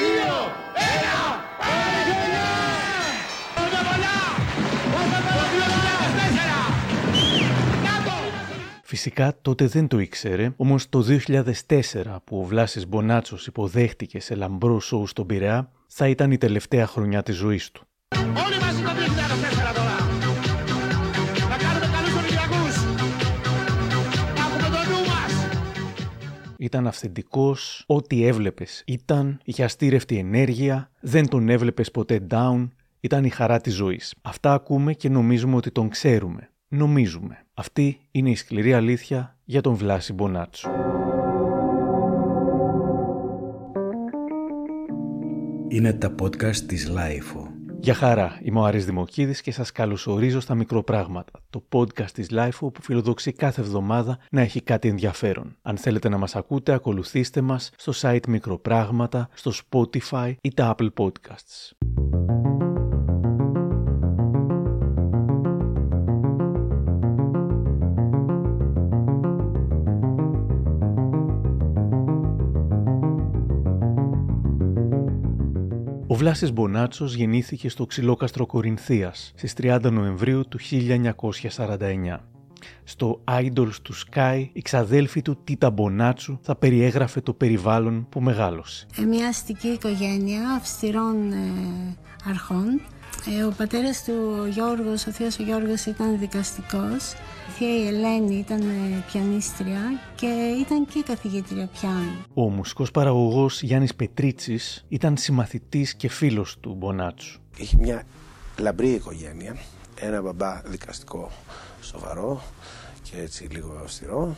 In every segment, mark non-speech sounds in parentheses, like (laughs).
δύο, ένα, Παναγενιά! Πρώτα πολλά! Φυσικά τότε δεν το ήξερε, όμως το 2004 που ο Βλάσης Μπονάτσος υποδέχτηκε σε λαμπρό σοου στον Πειραιά, θα ήταν η τελευταία χρονιά της ζωής του. Όλοι μαζί το 2004 Ήταν αυθεντικός, ό,τι έβλεπες ήταν, είχε αστήρευτη ενέργεια, δεν τον έβλεπες ποτέ down, ήταν η χαρά της ζωής. Αυτά ακούμε και νομίζουμε ότι τον ξέρουμε. Νομίζουμε. Αυτή είναι η σκληρή αλήθεια για τον Βλάση Μπονάτσο. Είναι τα podcast της LiFO. Γεια χαρά, είμαι ο Άρης Δημοκίδης και σας καλωσορίζω στα Μικροπράγματα, το podcast της LiFO που φιλοδοξεί κάθε εβδομάδα να έχει κάτι ενδιαφέρον. Αν θέλετε να μας ακούτε, ακολουθήστε μας στο site Μικροπράγματα, στο Spotify ή τα Apple Podcasts. Ο Βλάσης Μπονάτσος γεννήθηκε στο ξυλόκαστρο Κορινθίας στις 30 Νοεμβρίου του 1949. Στο Idols του Sky, η ξαδέλφη του Τίτα Μπονάτσου θα περιέγραφε το περιβάλλον που μεγάλωσε. Ε, μια αστική οικογένεια αυστηρών ε, αρχών. Ε, ο πατέρας του, ο Γιώργος, ο θείος ο Γιώργος ήταν δικαστικός. Η θεία η Ελένη ήταν ε, πιανίστρια και ήταν και καθηγήτρια πιάνου. Ο μουσικός παραγωγός Γιάννης Πετρίτσης ήταν συμμαθητής και φίλος του Μπονάτσου. Είχε μια λαμπρή οικογένεια, ένα μπαμπά δικαστικό σοβαρό και έτσι λίγο αυστηρό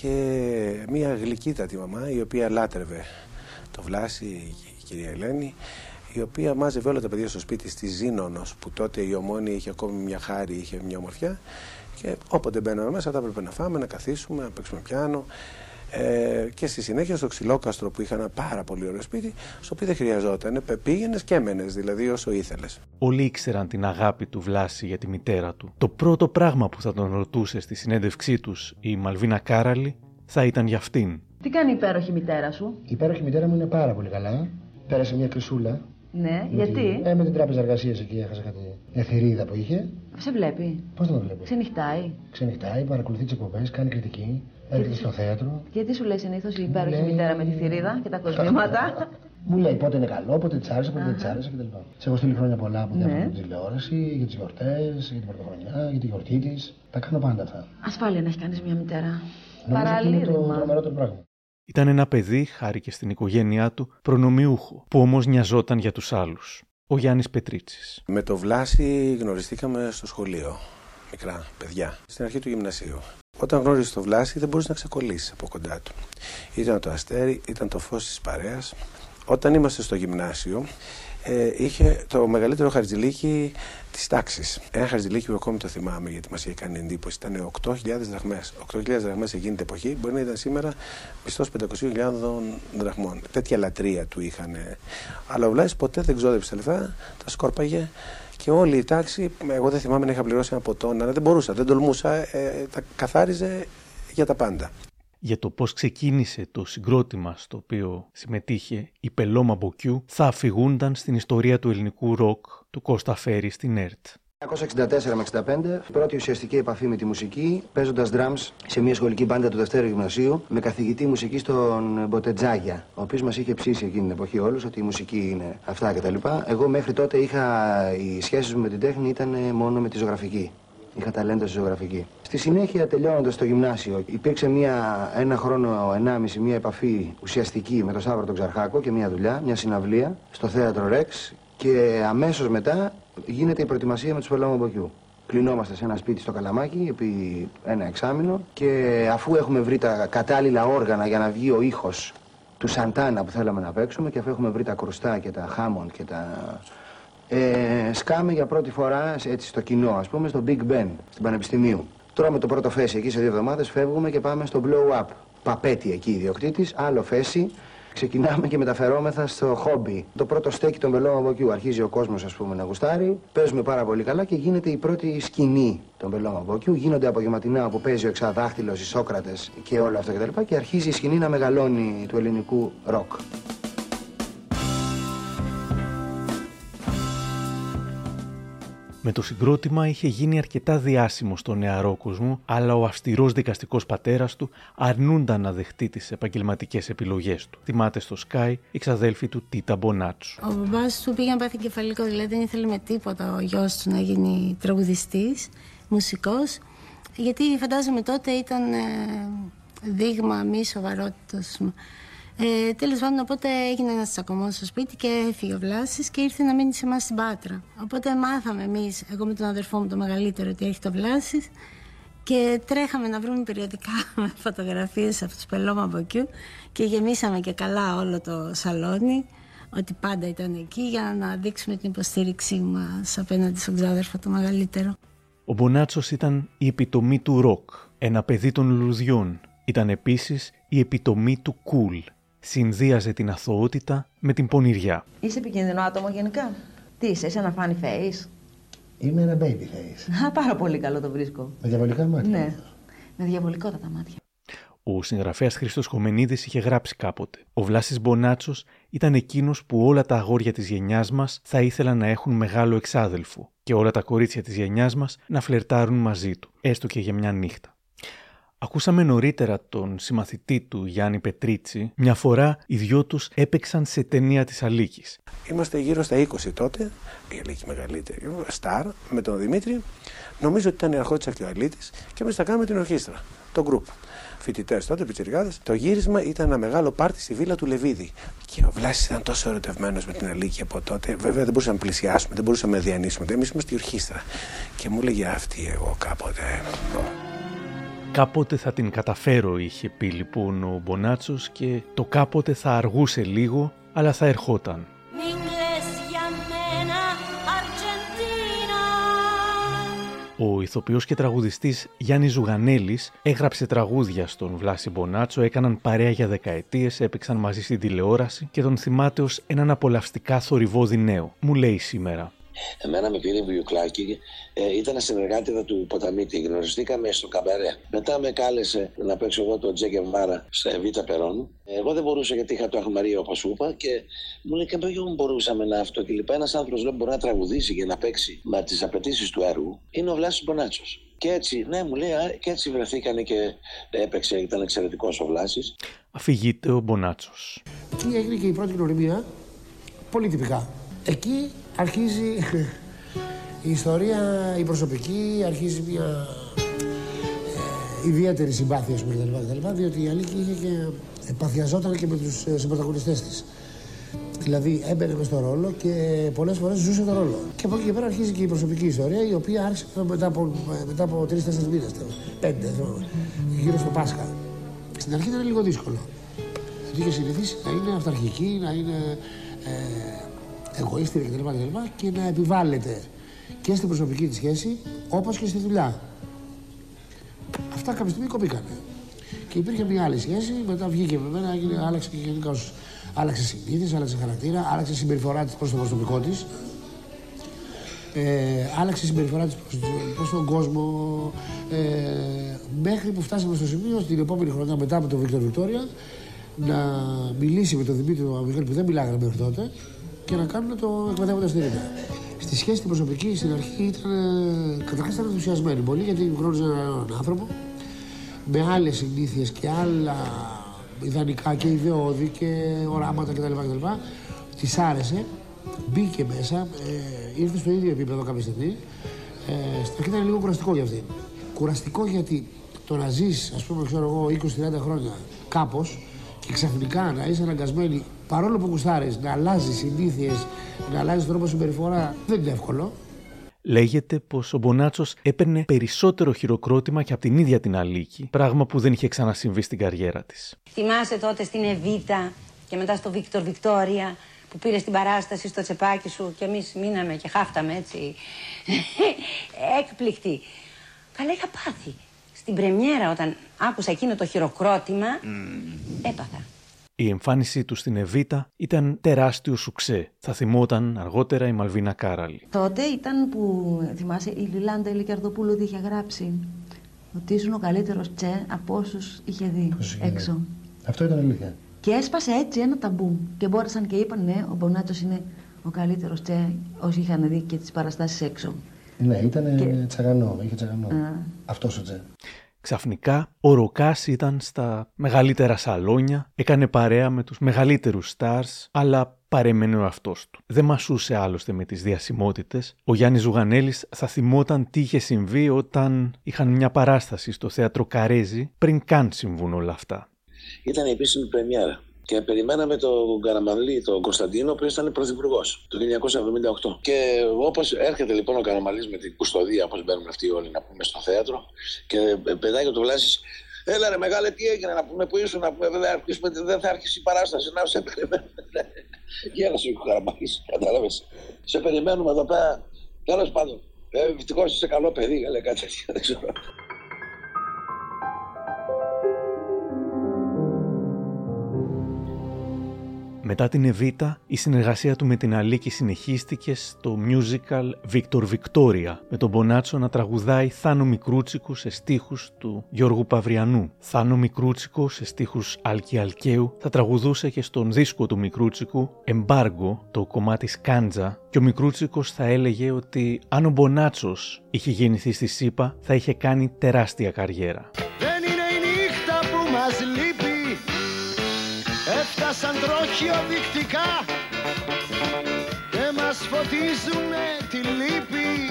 και μια γλυκύτατη μαμά η οποία λάτρευε το Βλάση, η κυρία Ελένη η οποία μάζευε όλα τα παιδιά στο σπίτι στη Ζήνονος που τότε η Ομόνη είχε ακόμη μια χάρη, είχε μια ομορφιά και όποτε μπαίναμε μέσα θα έπρεπε να φάμε, να καθίσουμε, να παίξουμε πιάνο ε, και στη συνέχεια στο ξυλόκαστρο που είχα ένα πάρα πολύ ωραίο σπίτι, στο οποίο δεν χρειαζόταν. Πήγαινες και έμενες, δηλαδή όσο ήθελες. Όλοι ήξεραν την αγάπη του Βλάση για τη μητέρα του. Το πρώτο πράγμα που θα τον ρωτούσε στη συνέντευξή τους η Μαλβίνα Κάραλη θα ήταν για αυτήν. Τι κάνει η υπέροχη μητέρα σου, Η υπέροχη μητέρα μου είναι πάρα πολύ καλά. Πέρασε μια κρυσούλα. Ναι, με γιατί; την- Ε, με την τράπεζα εργασίας εκεί έχασα κάτι. Μια θηρίδα που είχε. σε βλέπει, Πώς δεν το βλέπεις; ξενυχτάει. Ξενυχτάει, παρακολουθεί τις εκπομπές, κάνει κριτική. Έρχεται στο θέατρο. Γιατί σου λέει συνήθως η υπέροχη Λέει- μητέρα με τη θηρίδα και τα κοσμήματα; Μου λέει πότε είναι καλό, πότε της άρεσε, πότε δεν της άρεσε κτλ. Σε έχω στείλει χρόνια πολλά από Ναι. διάφορα από την τηλεόραση, για τις γιορτές, για την πρωτοχρονιά, για τη γιορτή της. Τα κάνω πάντα αυτά. Ασφάλεια να έχει κάνει μια μητέρα. Νομίζω ότι είναι το Παραλήρημα. τρομερότερο πράγμα. Ήταν ένα παιδί, χάρη και στην οικογένειά του, προνομιούχο, που όμως νοιαζόταν για τους άλλους. Ο Γιάννης Πετρίτσης. Με το Βλάση γνωριστήκαμε στο σχολείο. Μικρά παιδιά. Στην αρχή του γυμνασίου. Όταν γνώρισε το Βλάση δεν μπορούσε να ξεκολλήσεις από κοντά του. Ήταν το αστέρι, ήταν το φως της παρέας. Όταν είμαστε στο γυμνάσιο, ε, είχε το μεγαλύτερο χαρτζηλίκι της τάξης. Ένα χαρτζηλίκι που ακόμη το θυμάμαι γιατί μας είχε κάνει εντύπωση. Ήταν 8.000 δραχμές. 8.000 δραχμές εκείνη την εποχή μπορεί να ήταν σήμερα μισθός 500.000 δραχμών. Τέτοια λατρεία του είχαν. Αλλά ο Βλάσης ποτέ δεν ξόδεψε τα λεφτά, τα σκόρπαγε και όλη η τάξη, εγώ δεν θυμάμαι να είχα πληρώσει ένα ποτό, αλλά δεν μπορούσα, δεν τολμούσα, ε, τα καθάριζε για τα πάντα. Για το πώς ξεκίνησε το συγκρότημα στο οποίο συμμετείχε οι Πελόμα Μποκιού θα αφηγούνταν στην ιστορία του ελληνικού ροκ του Κώστα Φέρη στην ΕΡΤ. 1964 με 65, πρώτη ουσιαστική επαφή με τη μουσική, παίζοντας drums σε μια σχολική μπάντα του Δευτέρου Γυμνασίου, με καθηγητή μουσική στον Μποτετζάγια, ο οποίος μας είχε ψήσει εκείνη την εποχή όλους ότι η μουσική είναι αυτά κτλ. Εγώ μέχρι τότε είχα. Οι σχέσεις μου με την τέχνη ήταν μόνο με τη ζωγραφική. Είχα ταλέντο στη ζωγραφική. Στη συνέχεια, τελειώνοντας το γυμνάσιο, υπήρξε μια, ένα χρόνο, ενάμιση, μια επαφή ουσιαστική με τον Σάββατο τον Ξαρχάκο και μια δουλειά, μια συναυλία στο θέατρο Ρεξ. Και αμέσως μετά γίνεται η προετοιμασία με τους Πελώμα Μποκιού. Κλεινόμαστε σε ένα σπίτι στο Καλαμάκι επί ένα εξάμηνο και αφού έχουμε βρει τα κατάλληλα όργανα για να βγει ο ήχος του Σαντάνα που θέλαμε να παίξουμε και αφού έχουμε βρει τα κρουστά και τα χάμον και τα... Ε, σκάμε για πρώτη φορά έτσι στο κοινό, ας πούμε, στο Big Ben, στην Πανεπιστημίου. Τρώμε το πρώτο φέσι εκεί σε δύο εβδομάδες, φεύγουμε και πάμε στο Blow Up. Παπέτη εκεί ιδιοκτήτης, άλλο φέσι. Ξεκινάμε και μεταφερόμεθα στο χόμπι. Το πρώτο στέκι των Πελόμα Μποκιού. Αρχίζει ο κόσμος, ας πούμε, να γουστάρει. Παίζουμε πάρα πολύ καλά και γίνεται η πρώτη σκηνή των Πελόμα Μποκιού. Γίνονται απογευματινά όπου παίζει ο Εξαδάχτυλος, οι Socrates και όλα αυτά κτλ. Και, και αρχίζει η σκηνή να μεγαλώνει του ελληνικού ροκ. Με το συγκρότημα είχε γίνει αρκετά διάσημο στο νεαρό κόσμο, αλλά ο αυστηρός δικαστικός πατέρας του αρνούνταν να δεχτεί τις επαγγελματικές επιλογές του. Θυμάται στο Sky η ξαδέλφη του Τίτα Μπονάτσου. Ο μπαμπάς του πήγε να πάθει κεφαλικό, δηλαδή δεν ήθελε με τίποτα ο γιος του να γίνει τραγουδιστής, μουσικός. Γιατί φαντάζομαι τότε ήταν ε, δείγμα μη σοβαρότητας. Ε, Τέλος πάντων, οπότε έγινε ένας τσακωμός στο σπίτι και έφυγε ο Βλάσης και ήρθε να μείνει σε εμάς στην Πάτρα. Οπότε μάθαμε εμείς, εγώ με τον αδερφό μου το μεγαλύτερο, ότι έχει το Βλάσης και τρέχαμε να βρούμε περιοδικά (laughs) με φωτογραφίες από τους πελώμα από εκεί και γεμίσαμε και καλά όλο το σαλόνι ότι πάντα ήταν εκεί για να δείξουμε την υποστήριξή μας απέναντι στον ξάδερφο το μεγαλύτερο. Ο Μπονάτσος ήταν η επιτομή του ροκ, ένα παιδί των λουλουδιών. Ήταν επίσης η επιτομή του cool. Συνδύαζε την αθωότητα με την πονηριά. Είσαι επικίνδυνο άτομο γενικά; Τι είσαι, είσαι ένα funny face; Είμαι ένα baby face. Α, πάρα πολύ καλό το βρίσκω. Με διαβολικά μάτια. Ναι. Με διαβολικότατα μάτια. Ο συγγραφέας Χρήστος Χομενίδης είχε γράψει κάποτε «Ο Βλάσης Μπονάτσος ήταν εκείνος που όλα τα αγόρια της γενιάς μας θα ήθελαν να έχουν μεγάλο εξάδελφο και όλα τα κορίτσια της γενιάς μας να φλερτάρουν μαζί του, έστω και για μια νύχτα». Ακούσαμε νωρίτερα τον συμμαθητή του Γιάννη Πετρίτσι. Μια φορά οι δυο τους έπαιξαν σε ταινία της Αλίκης. Είμαστε γύρω στα 20 τότε, η Αλίκη μεγαλύτερη, στάρ, με τον Δημήτρη. Νομίζω ότι ήταν η αρχότη Ακτιοαλίτη και εμείς τα κάναμε την ορχήστρα, το γκρουπ. Φοιτητές τότε, πιτσιρικάδες. Το γύρισμα ήταν ένα μεγάλο πάρτι στη βίλα του Λεβίδη. Και ο Βλάσης ήταν τόσο ερωτευμένος με την Αλίκη από τότε. Βέβαια δεν μπορούσαμε να πλησιάσουμε, δεν μπορούσαμε να διανύσουμε. Εμείς είμαστε η ορχήστρα. Και μου έλεγε αυτή εγώ κάποτε. Κάποτε θα την καταφέρω, είχε πει λοιπόν ο Μπονάτσος και το κάποτε θα αργούσε λίγο, αλλά θα ερχόταν. Μην κλαις για μένα, Αργεντίνα. Ο ηθοποιός και τραγουδιστής Γιάννης Ζουγανέλης έγραψε τραγούδια στον Βλάση Μπονάτσο, έκαναν παρέα για δεκαετίες, έπαιξαν μαζί στην τηλεόραση και τον θυμάται ως έναν απολαυστικά θορυβόδη νέο. Μου λέει σήμερα. Εμένα με πήρε Βουλιουκλάκη, ε, ήταν συνεργάτηδα του Ποταμίτη. Γνωριστήκαμε στο καμπαρέ. Μετά με κάλεσε να παίξω εγώ τον Τζέκε Βάρα στα Εβίτα Περόν. Εγώ δεν μπορούσα γιατί είχα το Αχμαρία όπως σου είπα και μου λέει και μου μπορούσαμε να αυτό και λοιπά. Ένας άνθρωπος δεν μπορεί να τραγουδήσει και να παίξει με τις απαιτήσεις του έργου. Είναι ο Βλάσης Μπονάτσος. Και έτσι, ναι, μου λέει, «Α, και έτσι βρεθήκανε και έπαιξε, ήταν εξαιρετικός ο Βλάσης. Αφηγείται ο Μπονάτσος. Εκεί έγινε και η πρώτη γνωριμία, πολύ τυπικά. Εκεί αρχίζει η ιστορία, η προσωπική, αρχίζει μια ε, ιδιαίτερη συμπάθεια σου κτλ. κτλ. Διότι η Αλίκη είχε και παθιαζόταν και με τους ε, συμπροταγωνιστές της. Δηλαδή έμπαινε μες στο ρόλο και πολλές φορές ζούσε το ρόλο. Και από εκεί και πέρα αρχίζει και η προσωπική ιστορία η οποία άρχισε μετά από, μετά από τρει-τέσσερι μήνες, πέντε, θυμάμαι, γύρω στο Πάσχα. Στην αρχή ήταν λίγο δύσκολο. Γιατί είχε συνηθίσει να είναι αυταρχική, να είναι ε, εγωίστρια κτλ. κτλ. και να επιβάλλεται και στην προσωπική της σχέση όπως και στη δουλειά. Αυτά κάποια στιγμή κοπήκανε. Και υπήρχε μια άλλη σχέση, μετά βγήκε με μένα, έγινε, άλλαξε και γενικά ως- άλλαξε συνείδηση, άλλαξε χαρακτήρα, άλλαξε συμπεριφορά της προς το προσωπικό της. Ε, άλλαξε η συμπεριφορά της προς τον κόσμο. Ε, μέχρι που φτάσαμε στο σημείο στην επόμενη χρονιά μετά από τον Βίκτορ Βικτόρια να μιλήσει με τον Δημήτρη τον Μιχάλη που δεν μιλάγανε μέχρι τότε και να κάνουν το εκπαιδεύοντα στη Ρήτα. Στη σχέση την προσωπική στην αρχή ήταν. ε, Καταρχάς ήταν ενθουσιασμένη πολύ γιατί γνώριζε έναν άνθρωπο με άλλες συνήθειες και άλλα ιδανικά και ιδεώδη και οράματα κτλ. κτλ. Της άρεσε, μπήκε μέσα, ε, ήρθε στο ίδιο επίπεδο κάποια στιγμή. Ε, στην αρχή ήταν λίγο κουραστικό για αυτήν. Κουραστικό γιατί το να ζεις, ας πούμε, ξέρω εγώ, 20-30 χρόνια κάπως και ξαφνικά να είσαι αναγκασμένη, παρόλο που κουστάρει, να αλλάζει συνήθειες, να αλλάζει τρόπο συμπεριφορά, δεν είναι εύκολο. Λέγεται πως ο Μπονάτσος έπαιρνε περισσότερο χειροκρότημα και από την ίδια την Αλίκη, πράγμα που δεν είχε ξανασυμβεί στην καριέρα της. Θυμάσαι τότε στην Εβίτα και μετά στο Βίκτορ Βικτόρια που πήρε την παράσταση στο τσεπάκι σου και εμείς μείναμε και χάφταμε έτσι (laughs) έκπληκτοι. Καλά είχα πάθει. Στην πρεμιέρα όταν άκουσα εκείνο το χειροκρότημα έπαθα. Η εμφάνισή του στην Εβίτα ήταν τεράστιο σουξέ. Θα θυμόταν αργότερα η Μαλβίνα Κάραλη. Τότε ήταν που, θυμάσαι, η Λιλάντα Ηλικιαρδοπούλου ότι είχε γράψει ότι ήσουν ο καλύτερος τσε από όσους είχε δει Όσους είχε δει. έξω. Αυτό ήταν αλήθεια. Και έσπασε έτσι ένα ταμπού. Και μπόρεσαν και είπαν, ναι, ο Μπονάτσος είναι ο καλύτερος τσε όσοι είχαν δει και τις παραστάσεις έξω. Ναι, ήταν Και- τσαγανό, είχε τσαγανό. Α. Αυτός ο Τζε. Ξαφνικά ο Ροκάς ήταν στα μεγαλύτερα σαλόνια, έκανε παρέα με τους μεγαλύτερους stars, αλλά παρέμενε ο αυτός του. Δεν μασούσε άλλωστε με τις διασημότητες. Ο Γιάννης Ζουγανέλης θα θυμόταν τι είχε συμβεί όταν είχαν μια παράσταση στο θέατρο Καρέζη πριν καν συμβούν όλα αυτά. Ήταν η επίσημη πρεμιέρα. Και περιμέναμε τον Καραμαλή, τον Κωνσταντίνο, ο οποίος ήταν πρωθυπουργός το 1978. Και όπως έρχεται λοιπόν ο Καραμαλής με την κουστοδία, όπως μπαίνουν αυτοί όλοι να πούμε στο θέατρο, και πετάει το Βλάσης, Έλα ρε μεγάλε, τι έγινε να πούμε που ήσουν, να πούμε δεν θα αρχίσουμε, δεν θα αρχίσει η παράσταση, να σε περιμένουμε. (laughs) Γέλασε ο Καραμαλής, κατάλαβες. Σε περιμένουμε εδώ πέρα. Τέλος πάντων, ε, ευτυχώς είσαι καλό παιδί, λέει κάτι τέτοιο, δεν ξέρω. Μετά την Εβίτα, η συνεργασία του με την Αλίκη συνεχίστηκε στο musical Victor Victoria, με τον Μπονάτσο να τραγουδάει Θάνο Μικρούτσικου σε στίχους του Γιώργου Παυριανού. Θάνο Μικρούτσικο σε στίχους Άλκη Αλκαίου θα τραγουδούσε και στον δίσκο του Μικρούτσικου Εμπάργο, το κομμάτι Σκάντζα, και ο Μικρούτσικος θα έλεγε ότι αν ο Μπονάτσος είχε γεννηθεί στη ΣΥΠΑ θα είχε κάνει τεράστια καριέρα. Δεν είναι η νύχτα που μας λείπει Έφτασαν τρόχιο δεικτικά Και μας φωτίζουνε τη λύπη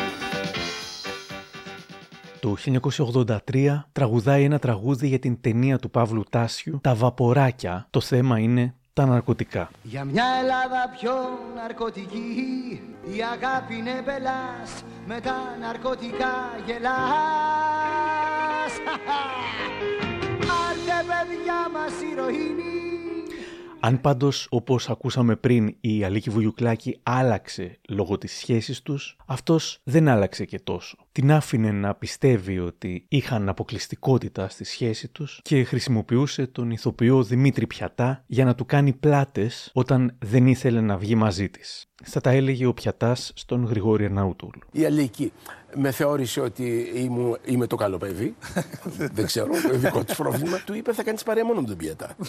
Το 1983 τραγουδάει ένα τραγούδι για την ταινία του Παύλου Τάσιου «Τα βαποράκια». Το θέμα είναι τα ναρκωτικά. Για μια Ελλάδα πιο ναρκωτική Η αγάπη είναι μπελάς Με τα ναρκωτικά γελάς (laughs) Άρτε παιδιά μας ηρωίνη Αν πάντως, όπως ακούσαμε πριν, η Αλίκη Βουγιουκλάκη άλλαξε λόγω της σχέσης τους, αυτός δεν άλλαξε και τόσο. Την άφηνε να πιστεύει ότι είχαν αποκλειστικότητα στη σχέση τους και χρησιμοποιούσε τον ηθοποιό Δημήτρη Πιατά για να του κάνει πλάτες όταν δεν ήθελε να βγει μαζί της. Θα τα έλεγε ο Πιατάς στον Γρηγόρη Αρναούτουλου. Η Αλίκη με θεώρησε ότι ήμου, είμαι το καλό παιδί. (laughs) Δεν ξέρω, το δικό της πρόβλημα. Του είπε θα κάνεις παρέα μόνο με τον Πιετά. (laughs)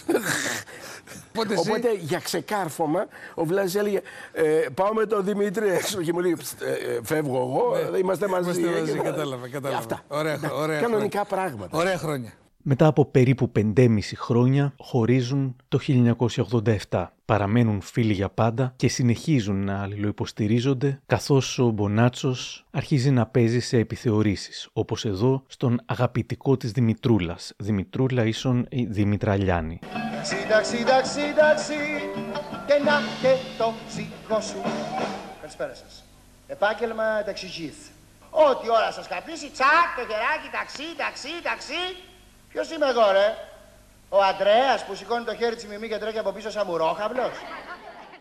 Οπότε εσύ- Οπότε για ξεκάρφωμα ο Βλάζης έλεγε ε, πάω με τον Δημήτρη (laughs) έξω και μου λέει «Ψ, ε, ε, φεύγω εγώ, είμαστε μαζί. Ναι. Είμαστε μαζί, Και- κατάλαβα, κατάλαβα. Αυτά. Ωραία, Ναι, ωραία Κανονικά χρόνια. πράγματα. Ωραία χρόνια. Μετά από περίπου 5,5 χρόνια χωρίζουν το 1987. Παραμένουν φίλοι για πάντα και συνεχίζουν να αλληλοϊποστηρίζονται καθώς ο Μπονάτσος αρχίζει να παίζει σε επιθεωρήσεις, όπως εδώ στον αγαπητικό της Δημητρούλας. Δημητρούλα ίσον η Δήμητρα Λιάνη. Ταξί, ταξί, ταξί, ταξί Και να και το σήκω σου Καλησπέρα σας Επάγγελμα ταξιτζής Ό,τι ώρα σας καπνίσει Τσακ το χεράκι ταξί, ταξί, ταξί Ποιος είμαι εγώ ρε; Ο Αντρέας που σηκώνει το χέρι της μιμή και τρέχει από πίσω σαν μουρόχαυλος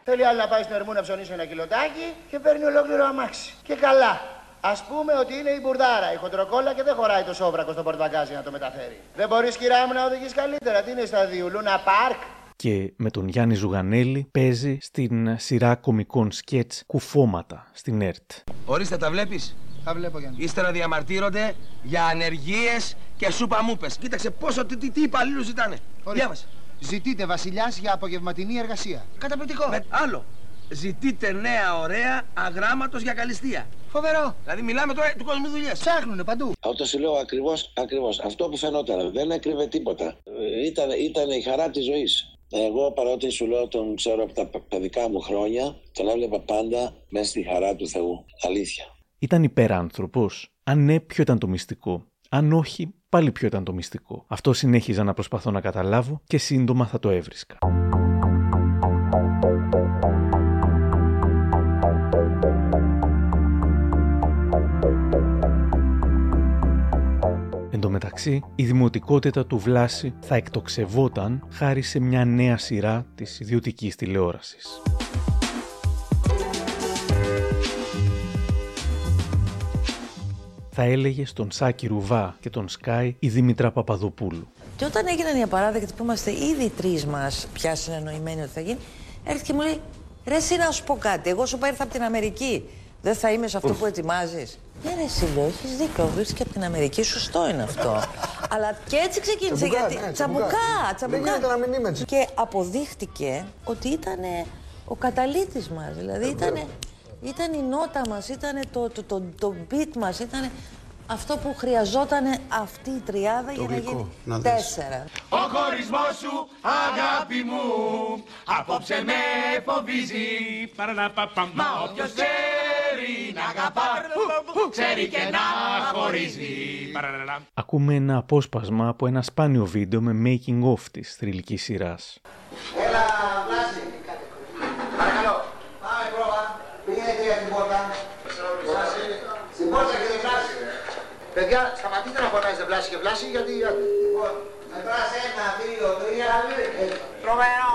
Θέλει άλλη να πάει στην Ερμού να ψωνίσει ένα κιλοτάκι και παίρνει ολόκληρο αμάξι. Και καλά. Α πούμε ότι είναι η μπουρδάρα, η χοντροκόλλα και δεν χωράει το σόβρακο στο πορτμπαγκάζι να το μεταφέρει. Δεν μπορείς, κυρά μου, να οδηγείς καλύτερα. Τι είναι στα δύο, Λούνα Πάρκ; Και με τον Γιάννη Ζουγανέλη παίζει στην σειρά κομικών σκέτς «Κουφώματα» στην ΕΡΤ. Ορίστε, τα βλέπεις; Τα βλέπω, Γιάννη. Ύστερα διαμαρτύρονται για ανεργίες και σούπα μούπε. Κοίταξε πόσο τι, τι, τι υπαλλήλους ζητάνε. Διάβασε. Ζητείτε βασιλιάς για απογευματινή εργασία. Καταπληκτικό. Με, άλλο. Ζητείτε νέα ωραία αγράμματος για καλυστία. Φοβερό. Δηλαδή μιλάμε τώρα του κόσμου δουλειές. Ψάχνουνε παντού. Αυτό σου λέω ακριβώς ακριβώς. αυτό που φαινόταν. Δεν έκρυβε τίποτα. Ε, Ήταν, ήταν η χαρά της ζωής. Εγώ παρότι σου λέω τον ξέρω από τα παιδικά μου χρόνια, τον έβλεπα πάντα μέσα στη χαρά του Θεού. Αλήθεια. Ήταν υπεράνθρωπος. Αν ναι, ποιο ήταν το μυστικό. Αν όχι, πάλι ποιο ήταν το μυστικό. Αυτό συνέχιζα να προσπαθώ να καταλάβω και σύντομα θα το έβρισκα. Εν τω μεταξύ, η δημοτικότητα του Βλάση θα εκτοξευόταν χάρη σε μια νέα σειρά της ιδιωτικής τηλεόρασης. Θα έλεγε στον Σάκη Ρουβά και τον Σκάι η Δήμητρα Παπαδοπούλου. Και όταν έγιναν οι απαράδεκτοι που είμαστε ήδη οι τρεις μας πια συνεννοημένοι ότι θα γίνει, έρχεται και μου λέει: Ρε, εσύ να σου πω κάτι. Εγώ σου είπα ήρθα από την Αμερική. Δεν θα είμαι σε αυτό που ετοιμάζεις. Ναι, ρε, εσύ λέω, έχεις δίκιο. Βρίσκει από την Αμερική, σωστό είναι αυτό. (laughs) Αλλά και έτσι ξεκίνησε. Τσαμπουκά, γιατί... ναι, τσαμπουκά, τσαμπουκά. τσαμπουκά. Δεν γίνεται να μην είμαι έτσι. Και αποδείχτηκε ότι ήταν ο καταλήτης μας. Δηλαδή ήταν Ήταν η νότα μας, ήταν το, το, το, το beat μας, ήταν αυτό που χρειαζόταν αυτή η τριάδα για να γλυκό, γίνει να δεις. τέσσερα. Ο χωρισμός σου αγάπη μου Απόψε με φοβίζει Μα όποιος ξέρει να αγαπά Ξέρει και να χωρίζει Ακούμε ένα απόσπασμα από ένα σπάνιο βίντεο με making of της θρηλυκής σειράς. Έλα, Βλάση. Παρακαλώ. Πάμε πρόβα. Πήγαινε τρία στην πόρτα. Βλάση. Στην πόρτα και δεν Βλάση. Παιδιά, σταματήστε να φωνάζετε Βλάση και Βλάση γιατί... Λοιπόν, μετράς ένα, δύο, τρία. Τρομερό.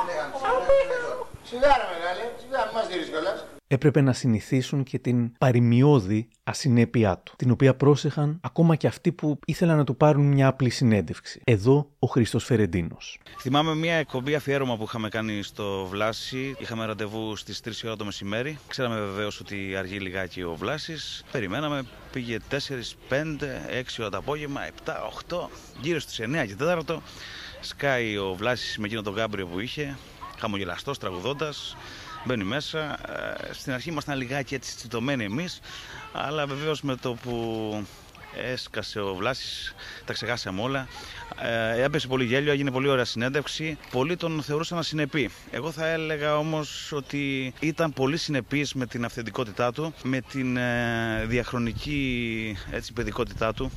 Σιγά ρε μεγάλε, σιγά μην μας δίνεις κιόλας. Έπρεπε να συνηθίσουν και την παρημιώδη ασυνέπειά του, την οποία πρόσεχαν ακόμα και αυτοί που ήθελαν να του πάρουν μια απλή συνέντευξη. Εδώ ο Χρήστος Φερεντίνος. Θυμάμαι μια εκπομπή αφιέρωμα που είχαμε κάνει στο Βλάση. Είχαμε ραντεβού στις 3 ώρα το μεσημέρι. Ξέραμε βεβαίως ότι αργεί λιγάκι ο Βλάσης. Περιμέναμε, πήγε 4, 5, 6 ώρα το απόγευμα, 7, 8, γύρω στις 9 και 4. Σκάει ο Βλάσης με εκείνο τον γάμπριο που είχε, χαμογελαστός, τραγουδώντας. Μπαίνει μέσα. Ε, Στην αρχή ήμασταν λιγάκι έτσι τσιτωμένοι εμείς, αλλά βεβαίως με το που έσκασε ο Βλάσης, τα ξεχάσαμε όλα. Ε, έπεσε πολύ γέλιο, έγινε πολύ ωραία συνέντευξη. Πολλοί τον θεωρούσαν ασυνεπή. Εγώ θα έλεγα όμως ότι ήταν πολύ συνεπής με την αυθεντικότητά του, με την ε, διαχρονική έτσι, παιδικότητά του.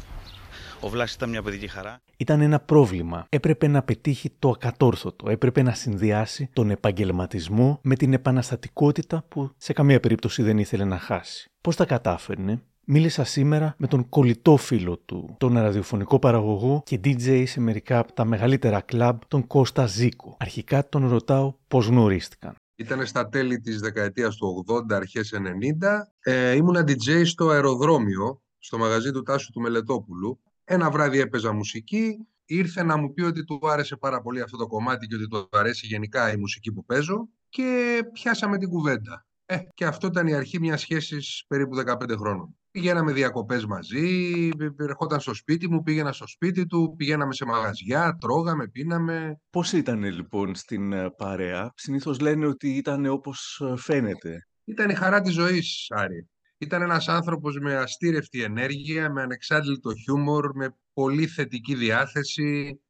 Ο Βλάσης ήταν μια παιδική χαρά. Ήταν ένα πρόβλημα. Έπρεπε να πετύχει το ακατόρθωτο. Έπρεπε να συνδυάσει τον επαγγελματισμό με την επαναστατικότητα που σε καμία περίπτωση δεν ήθελε να χάσει. Πώς τα κατάφερνε; Μίλησα σήμερα με τον κολλητό φίλο του, τον ραδιοφωνικό παραγωγό και DJ σε μερικά από τα μεγαλύτερα κλαμπ, τον Κώστα Ζήκο. Αρχικά τον ρωτάω πώς γνωρίστηκαν. Ήταν στα τέλη της δεκαετίας του 80, αρχές 90. Ε, ήμουνα DJ στο αεροδρόμιο, στο μαγαζί του Τάσου του Μελετόπουλου. Ένα βράδυ έπαιζα μουσική, ήρθε να μου πει ότι του άρεσε πάρα πολύ αυτό το κομμάτι και ότι του αρέσει γενικά η μουσική που παίζω και πιάσαμε την κουβέντα. Ε, και αυτό ήταν η αρχή μιας σχέσης περίπου 15 χρόνων. Πηγαίναμε διακοπές μαζί, ερχόταν στο σπίτι μου, πήγαινα στο σπίτι του, πηγαίναμε σε μαγαζιά, τρώγαμε, πίναμε. Πώς ήταν λοιπόν στην ε, παρέα; Συνήθως λένε ότι ήταν όπως ε, φαίνεται. Ήταν η χαρά της ζωής, Άρη. Ήταν ένας άνθρωπος με αστήρευτη ενέργεια, με ανεξάντλητο χιούμορ, με πολύ θετική διάθεση.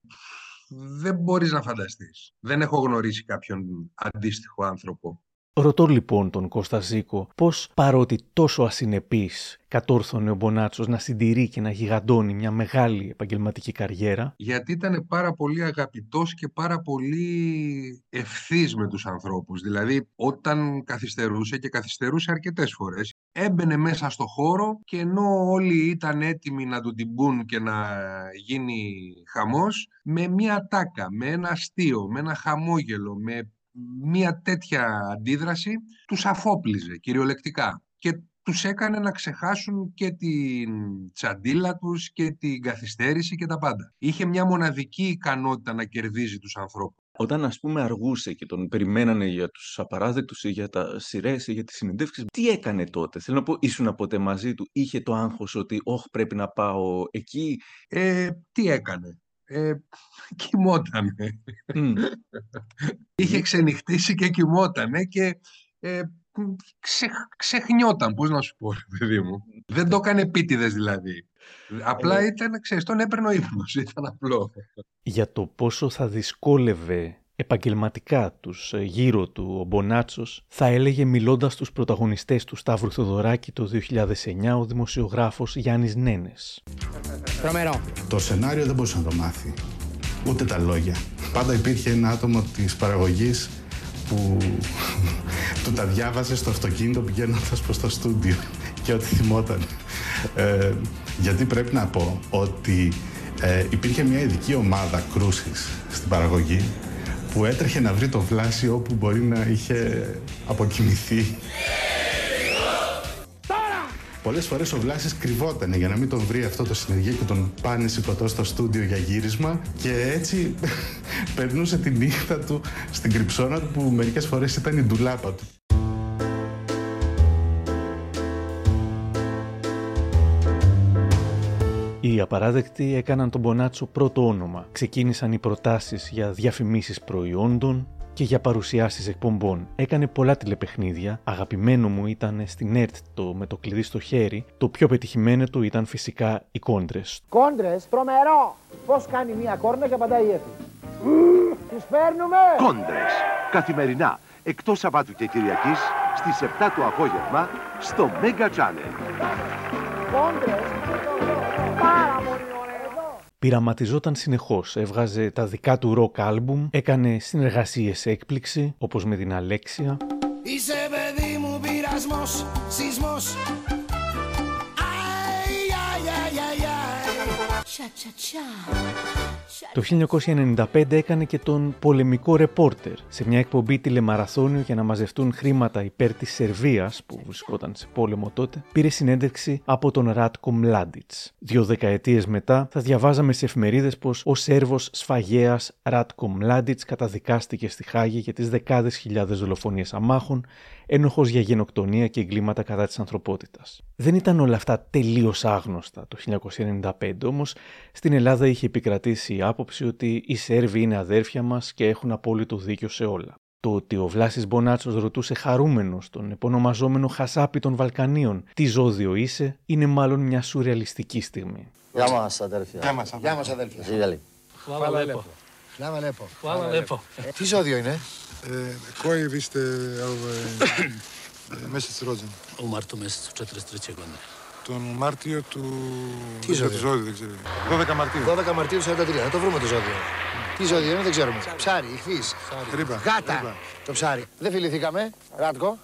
Δεν μπορείς να φανταστείς. Δεν έχω γνωρίσει κάποιον αντίστοιχο άνθρωπο. Ρωτώ λοιπόν τον Κώστα Ζήκο πώς παρότι τόσο ασυνεπής κατόρθωνε ο Μπονάτσος να συντηρεί και να γιγαντώνει μια μεγάλη επαγγελματική καριέρα; Γιατί ήταν πάρα πολύ αγαπητός και πάρα πολύ ευθύς με τους ανθρώπους. Δηλαδή όταν καθυστερούσε και καθυστερούσε αρκετές φορές έμπαινε μέσα στο χώρο και ενώ όλοι ήταν έτοιμοι να του την πούν και να γίνει χαμός με μια τάκα, με ένα αστείο, με ένα χαμόγελο, με μια τέτοια αντίδραση τους αφόπλιζε κυριολεκτικά και τους έκανε να ξεχάσουν και την τσαντίλα τους και την καθυστέρηση και τα πάντα. Είχε μια μοναδική ικανότητα να κερδίζει τους ανθρώπους. Όταν ας πούμε αργούσε και τον περιμένανε για τους απαράδεκτους ή για τα σειρές ή για τις συνεντεύξεις, τι έκανε τότε; Θέλω να πω, ήσουν ποτέ μαζί του, είχε το άγχος ότι «Ωχ, πρέπει να πάω εκεί». Ε, τι έκανε; Ε, (laughs) κοιμότανε. Είχε ξενυχτήσει και κοιμότανε και ε, ξε, ξεχνιόταν, πώς να σου πω, ρε παιδί μου. Δεν το έκανε επίτηδες δηλαδή. Απλά ήταν, ξέρεις, τον έπαιρνε ο ύπνος, (laughs) ήταν απλό. Για το πόσο θα δυσκόλευε επαγγελματικά τους ε, γύρω του ο Μπονάτσος θα έλεγε μιλώντας στους πρωταγωνιστές του Σταύρου Θοδωράκη το 2009 ο δημοσιογράφος Γιάννης Νένες. Τρομερό. Το σενάριο δεν μπορούσε να το μάθει. Ούτε τα λόγια. Πάντα υπήρχε ένα άτομο της παραγωγής που (laughs) του τα διάβαζε στο αυτοκίνητο πηγαίνοντας προς το στούντιο (laughs) και ό,τι θυμόταν. Ε, γιατί πρέπει να πω ότι ε, υπήρχε μια ειδική ομάδα κρούσης στην παραγωγή που έτρεχε να βρει το Βλάση όπου μπορεί να είχε αποκοιμηθεί. Πολλές φορές ο Βλάσης κρυβόταν για να μην τον βρει αυτό το συνεργείο και τον πάνε σηκωτό στο στούντιο για γύρισμα και έτσι (laughs) περνούσε τη νύχτα του στην κρυψώνα του που μερικές φορές ήταν η ντουλάπα του. Οι απαράδεκτοι έκαναν τον Μπονάτσο πρώτο όνομα. Ξεκίνησαν οι προτάσεις για διαφημίσεις προϊόντων και για παρουσιάσεις εκπομπών. Έκανε πολλά τηλεπαιχνίδια. Αγαπημένο μου ήταν στην ΕΡΤ το με το κλειδί στο χέρι. Το πιο πετυχημένο του ήταν φυσικά οι κόντρες. Κόντρες, τρομερό! Πώς κάνει μία κόρνα και απαντάει η Εφη. Τους παίρνουμε! Κόντρες. Καθημερινά, εκτός Σαββάτου και Κυριακής, στις 7 το απόγευμα, στο Mega Channel. Κόντρες, πάρα πολύ ωραίο. Πειραματιζόταν συνεχώς, έβγαζε τα δικά του ροκ άλμπουμ, έκανε συνεργασίες έκπληξη, όπως με την Αλέξια, Είσαι παιδί μου πειρασμός, σεισμός Αι, αι, αι, αι, αι. Τσα, τσα, τσα. Το 1995 έκανε και τον πολεμικό ρεπόρτερ σε μια εκπομπή τηλεμαραθώνιο για να μαζευτούν χρήματα υπέρ της Σερβίας που βρισκόταν σε πόλεμο τότε. Πήρε συνέντευξη από τον Ράτκο Μλάντιτς. Δύο δεκαετίες μετά θα διαβάζαμε σε εφημερίδες πως ο Σέρβος σφαγέας Ράτκο Μλάντιτς καταδικάστηκε στη Χάγη για τις δεκάδες χιλιάδες δολοφονίες αμάχων, ένοχος για γενοκτονία και εγκλήματα κατά της ανθρωπότητας. Δεν ήταν όλα αυτά τελείως άγνωστα το 1995, όμως στην Ελλάδα είχε επικρατήσει η άποψη ότι οι Σέρβοι είναι αδέρφια μας και έχουν απόλυτο δίκιο σε όλα. Το ότι ο Βλάσης Μπονάτσος ρωτούσε χαρούμενος τον επωνομαζόμενο Χασάπι των Βαλκανίων «Τι ζώδιο είσαι» είναι μάλλον μια σουρεαλιστική στιγμή. Γεια μας αδέρφια. Γεια μας, Γεια μας αδέλφια. Živjeli. Hvala lepo. Hvala lepo. Hvala lepo. Ε, Τι ζώδιο είναι; E, koji vi ste ovaj, mjesec rođen? U martu mjesecu 43. godine. Τον Μάρτιο του... Τι δεν ξέρω ζώδιο; το ζώδιο, δεν ξέρω. 12 Μαρτίου. 12 Μαρτίου 43. Να το βρούμε το ζώδιο. Τι ζώδιο είναι, δεν ξέρουμε. Ψάρι, ηχθής. Ρήπα. Γάτα. Ρήπα. Το ψάρι. Δεν φιληθήκαμε. Ράτκο.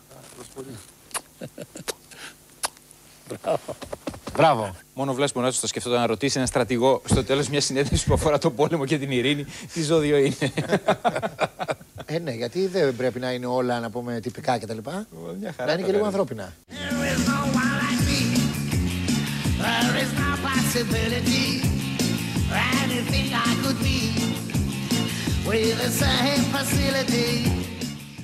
Μπράβο. Μόνο ο Βλάσης Μονάτσος θα σκεφτόταν να ρωτήσει έναν στρατηγό στο τέλος μιας συνέντευξης που αφορά τον πόλεμο και την ειρήνη τι ζώδιο είναι. Ε, ναι, γιατί δεν πρέπει να είναι όλα, να πούμε, τυπικά κτλ. Να είναι και λίγο ανθρώπινα. Possibility anything I could be with the same facility.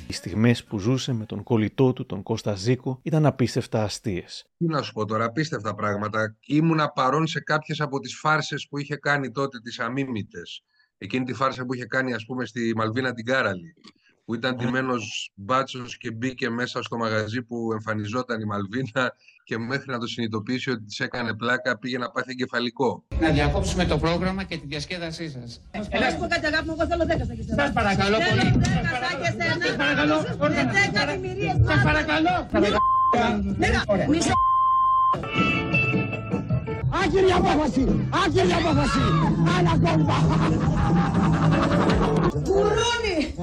Οι στιγμές που ζούσε με τον κολλητό του, τον Κώστα Ζήκο, ήταν απίστευτα αστείες. Τι να σου πω τώρα, απίστευτα πράγματα. Ήμουνα παρόν σε κάποιες από τις φάρσες που είχε κάνει τότε τις αμίμητες. Εκείνη τη φάρσα που είχε κάνει ας πούμε στη Μαλβίνα την Κάραλη. Που ήταν ντυμένος μπάτσος και μπήκε μέσα στο μαγαζί που εμφανιζόταν η Μαλβίνα και μέχρι να το συνειδητοποιήσει ότι της έκανε πλάκα πήγε να πάθει εγκεφαλικό. Να διακόψουμε το πρόγραμμα και τη διασκέδασή σας. Ελά, σου πω κάτι αγάπη μου, εγώ θέλω δέκα στα κεστένα. Σας παρακαλώ πολύ. Θέλω δέκα στα κεστένα. Σας παρακαλώ. Με δέκα δημιουργίες Σας πάντα. παρακαλώ. Μira, Ωραία. μισό. Άκυρη απόφαση! Άκυρη απόφαση! Άλλα κόμπα! Κουρούνι!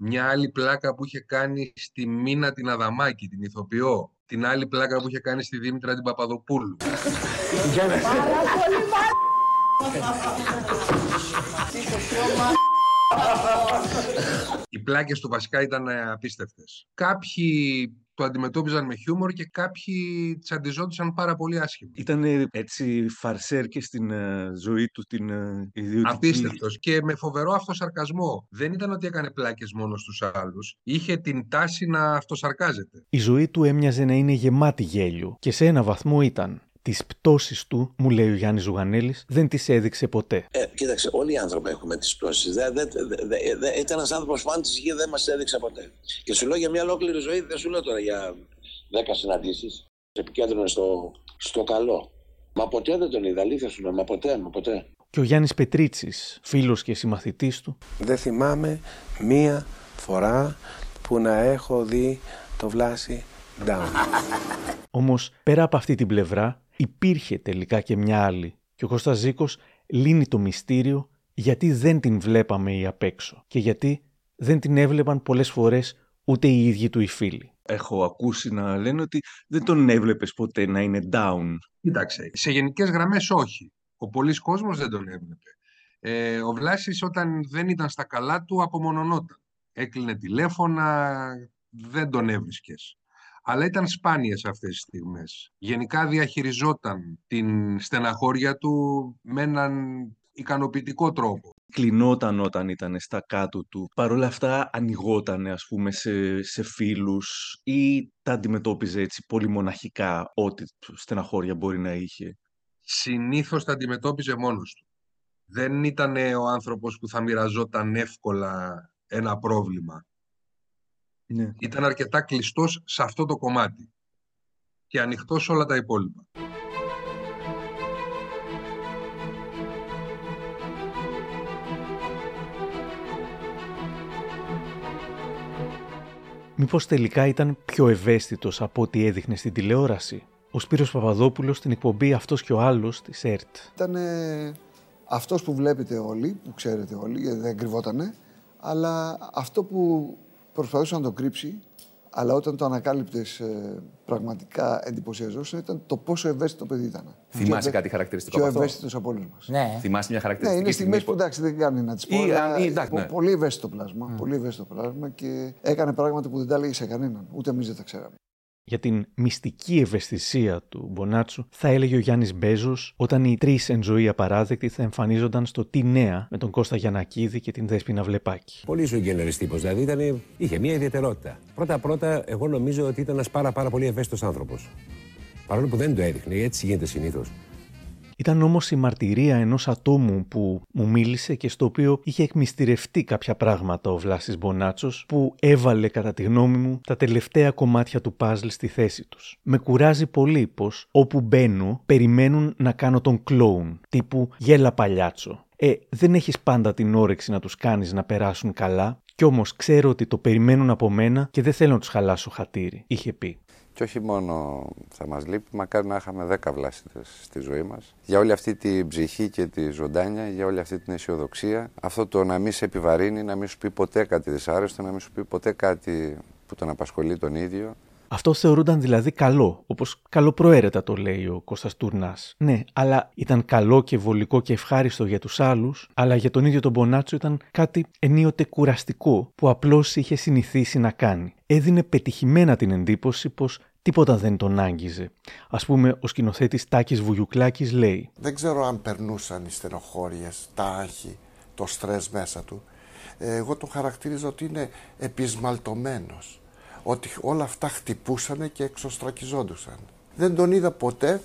Μια άλλη πλάκα που είχε κάνει στη Μίνα την Αδαμάκη, την ηθοποιό. Την άλλη πλάκα που είχε κάνει στη Δήμητρα την Παπαδοπούλου. Πάρα πολύ Οι πλάκες του βασικά ήταν ε, απίστευτες. Κάποιοι το αντιμετώπιζαν με χιούμορ και κάποιοι τσαντιζόντουσαν πάρα πολύ άσχημα. Ήταν ε, έτσι φαρσέρ και στην ε, ζωή του την ε, ιδιωτική. Απίστευτος και με φοβερό αυτοσαρκασμό. Δεν ήταν ότι έκανε πλάκες μόνο στους άλλους. Είχε την τάση να αυτοσαρκάζεται. Η ζωή του έμοιαζε να είναι γεμάτη γέλιο και σε ένα βαθμό ήταν. Τις πτώσεις του, μου λέει ο Γιάννης Ζουγανέλης, δεν τις έδειξε ποτέ. Ε, κοίταξε, όλοι οι άνθρωποι έχουμε τις πτώσεις. Δε, δε, δε, δε, δε, ήταν ένας άνθρωπος που αν τη γη δεν μας έδειξε ποτέ. Και σου λέω για μια ολόκληρη ζωή, δεν σου λέω τώρα για 10 συναντήσεις. Επικέντρωνε στο, στο καλό. Μα ποτέ δεν τον είδα, αλήθεια σου λέω, μα ποτέ, μα ποτέ. Και ο Γιάννης Πετρίτσης, φίλος και συμμαθητής του, Δεν θυμάμαι μία φορά που να έχω δει το Βλάση down. όμως πέρα από αυτή την πλευρά υπήρχε τελικά και μια άλλη. Και ο Κώστας Ζήκος λύνει το μυστήριο γιατί δεν την βλέπαμε οι απ' έξω και γιατί δεν την έβλεπαν πολλές φορές ούτε οι ίδιοι του οι φίλοι. Έχω ακούσει να λένε ότι δεν τον έβλεπες ποτέ να είναι down. Κοίταξε, σε γενικές γραμμές όχι. Ο πολλής κόσμος δεν τον έβλεπε. Ε, ο Βλάσης όταν δεν ήταν στα καλά του απομονωνόταν. Έκλεινε τηλέφωνα, δεν τον έβρισκες. Αλλά ήταν σπάνιες αυτές τις στιγμές. Γενικά διαχειριζόταν την στεναχώρια του με έναν ικανοποιητικό τρόπο. Κλεινόταν όταν ήταν στα κάτω του. Παρ' όλα αυτά ανοιγόταν ας πούμε σε, σε φίλους ή τα αντιμετώπιζε έτσι πολύ μοναχικά ό,τι στεναχώρια μπορεί να είχε; Συνήθως τα αντιμετώπιζε μόνος του. Δεν ήταν ο άνθρωπος που θα μοιραζόταν εύκολα ένα πρόβλημα. Ναι. Ήταν αρκετά κλειστός σε αυτό το κομμάτι και ανοιχτός σε όλα τα υπόλοιπα. Μήπως τελικά ήταν πιο ευαίσθητος από ό,τι έδειχνε στην τηλεόραση; Ο Σπύρος Παπαδόπουλος στην εκπομπή «Αυτός και ο άλλος» της ΕΡΤ. Ήταν αυτός που βλέπετε όλοι, που ξέρετε όλοι, γιατί δεν κρυβότανε, αλλά αυτό που προσπαθούσε να το κρύψει, αλλά όταν το ανακάλυπτες ε, πραγματικά εντυπωσιαζόταν, ήταν το πόσο ευαίσθητο παιδί ήταν. Θυμάσαι Πιο- κάτι χαρακτηριστικό Πιο από αυτό; ευαίσθητος από όλους μας. Ναι. Θυμάσαι μια Ναι, χαρακτηριστική είναι στιγμή στιγμές που εντάξει δεν κάνει να τις πω. Ή, αλλά αν- ή, εντάξει, πο- ναι. Πολύ ευαίσθητο πλάσμα. Πολύ ευαίσθητο πλάσμα και έκανε πράγματα που δεν τα έλεγε σε κανέναν. Ούτε εμείς δεν τα ξέραμε. Για την μυστική ευαισθησία του Μπονάτσου θα έλεγε ο Γιάννης Μπέζος όταν οι τρεις εν ζωή απαράδεκτοι θα εμφανίζονταν στο «Τι νέα» με τον Κώστα Γιανακίδη και την Δέσποινα Βλεπάκη. Πολύ ζωγενερή τύπο. Δηλαδή ήταν, είχε μια ιδιαιτερότητα. Πρώτα-πρώτα, εγώ νομίζω ότι ήταν ένας πάρα, πάρα πολύ ευαίσθητος άνθρωπος. Παρόλο που δεν το έδειχνε, έτσι γίνεται συνήθως. Ήταν όμως η μαρτυρία ενός ατόμου που μου μίλησε και στο οποίο είχε εκμυστηρευτεί κάποια πράγματα ο Βλάσης Μπονάτσος που έβαλε κατά τη γνώμη μου τα τελευταία κομμάτια του παζλ στη θέση τους. Με κουράζει πολύ πως όπου μπαίνω περιμένουν να κάνω τον κλόουν τύπου γέλα παλιάτσο. Ε, δεν έχεις πάντα την όρεξη να τους κάνεις να περάσουν καλά κι όμως ξέρω ότι το περιμένουν από μένα και δεν θέλω να τους χαλάσω χατήρι, είχε πει. Και όχι μόνο θα μας λείπει, μακάρι να είχαμε δέκα βλάστητες στη ζωή μας. Για όλη αυτή την ψυχή και τη ζωντάνια, για όλη αυτή την αισιοδοξία. Αυτό το να μην σε επιβαρύνει, να μην σου πει ποτέ κάτι δυσάρεστο, να μην σου πει ποτέ κάτι που τον απασχολεί τον ίδιο. Αυτό θεωρούνταν δηλαδή καλό, όπως καλοπροαίρετα το λέει ο Κώστας Τουρνάς. Ναι, αλλά ήταν καλό και βολικό και ευχάριστο για τους άλλους, αλλά για τον ίδιο τον Μπονάτσο ήταν κάτι ενίοτε κουραστικό που απλώς είχε συνηθίσει να κάνει. Έδινε πετυχημένα την εντύπωση πως τίποτα δεν τον άγγιζε. Ας πούμε, ο σκηνοθέτης Τάκης Βουγιουκλάκης λέει Δεν ξέρω αν περνούσαν οι στενοχώριες, τα άγχη, το στρες μέσα του. Ε, Εγώ το χαρακτήριζα ότι είναι επισμαλτωμένος. Ότι όλα αυτά χτυπούσαν και εξωστρακιζόντουσαν. Δεν τον είδα ποτέ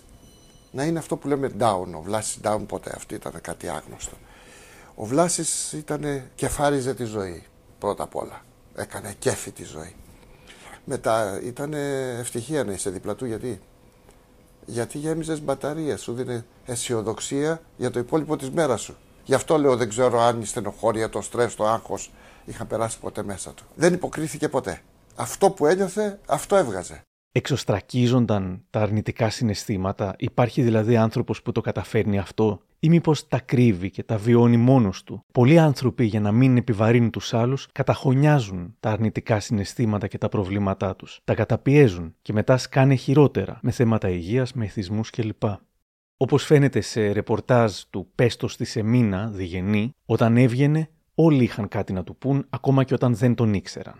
να είναι αυτό που λέμε down. Ο Βλάσης down ποτέ. Αυτό ήταν κάτι άγνωστο. Ο Βλάσης ήταν κεφάριζε τη ζωή πρώτα απ' όλα. Έκανε κέφι τη ζωή. Μετά ήταν ευτυχία να είσαι δίπλα του γιατί; Γιατί γέμιζες μπαταρίες, σου δίνει αισιοδοξία για το υπόλοιπο της μέρας σου. Γι' αυτό λέω δεν ξέρω αν η στενοχώρια, το στρες, το άγχος είχαν περάσει ποτέ μέσα του. Δεν υποκρίθηκε ποτέ. Αυτό που ένιωθε, αυτό έβγαζε. εξωστρακίζονταν τα αρνητικά συναισθήματα, υπάρχει δηλαδή άνθρωπος που το καταφέρνει αυτό ή μήπως τα κρύβει και τα βιώνει μόνος του; Πολλοί άνθρωποι για να μην επιβαρύνουν τους άλλους καταχωνιάζουν τα αρνητικά συναισθήματα και τα προβλήματά τους. Τα καταπιέζουν και μετά σκάνε χειρότερα με θέματα υγείας, με εθισμούς κλπ. Όπως φαίνεται σε ρεπορτάζ του Πέστο στη Σεμίνα, Διγενή, όταν έβγαινε όλοι είχαν κάτι να του πούν ακόμα και όταν δεν τον ήξεραν.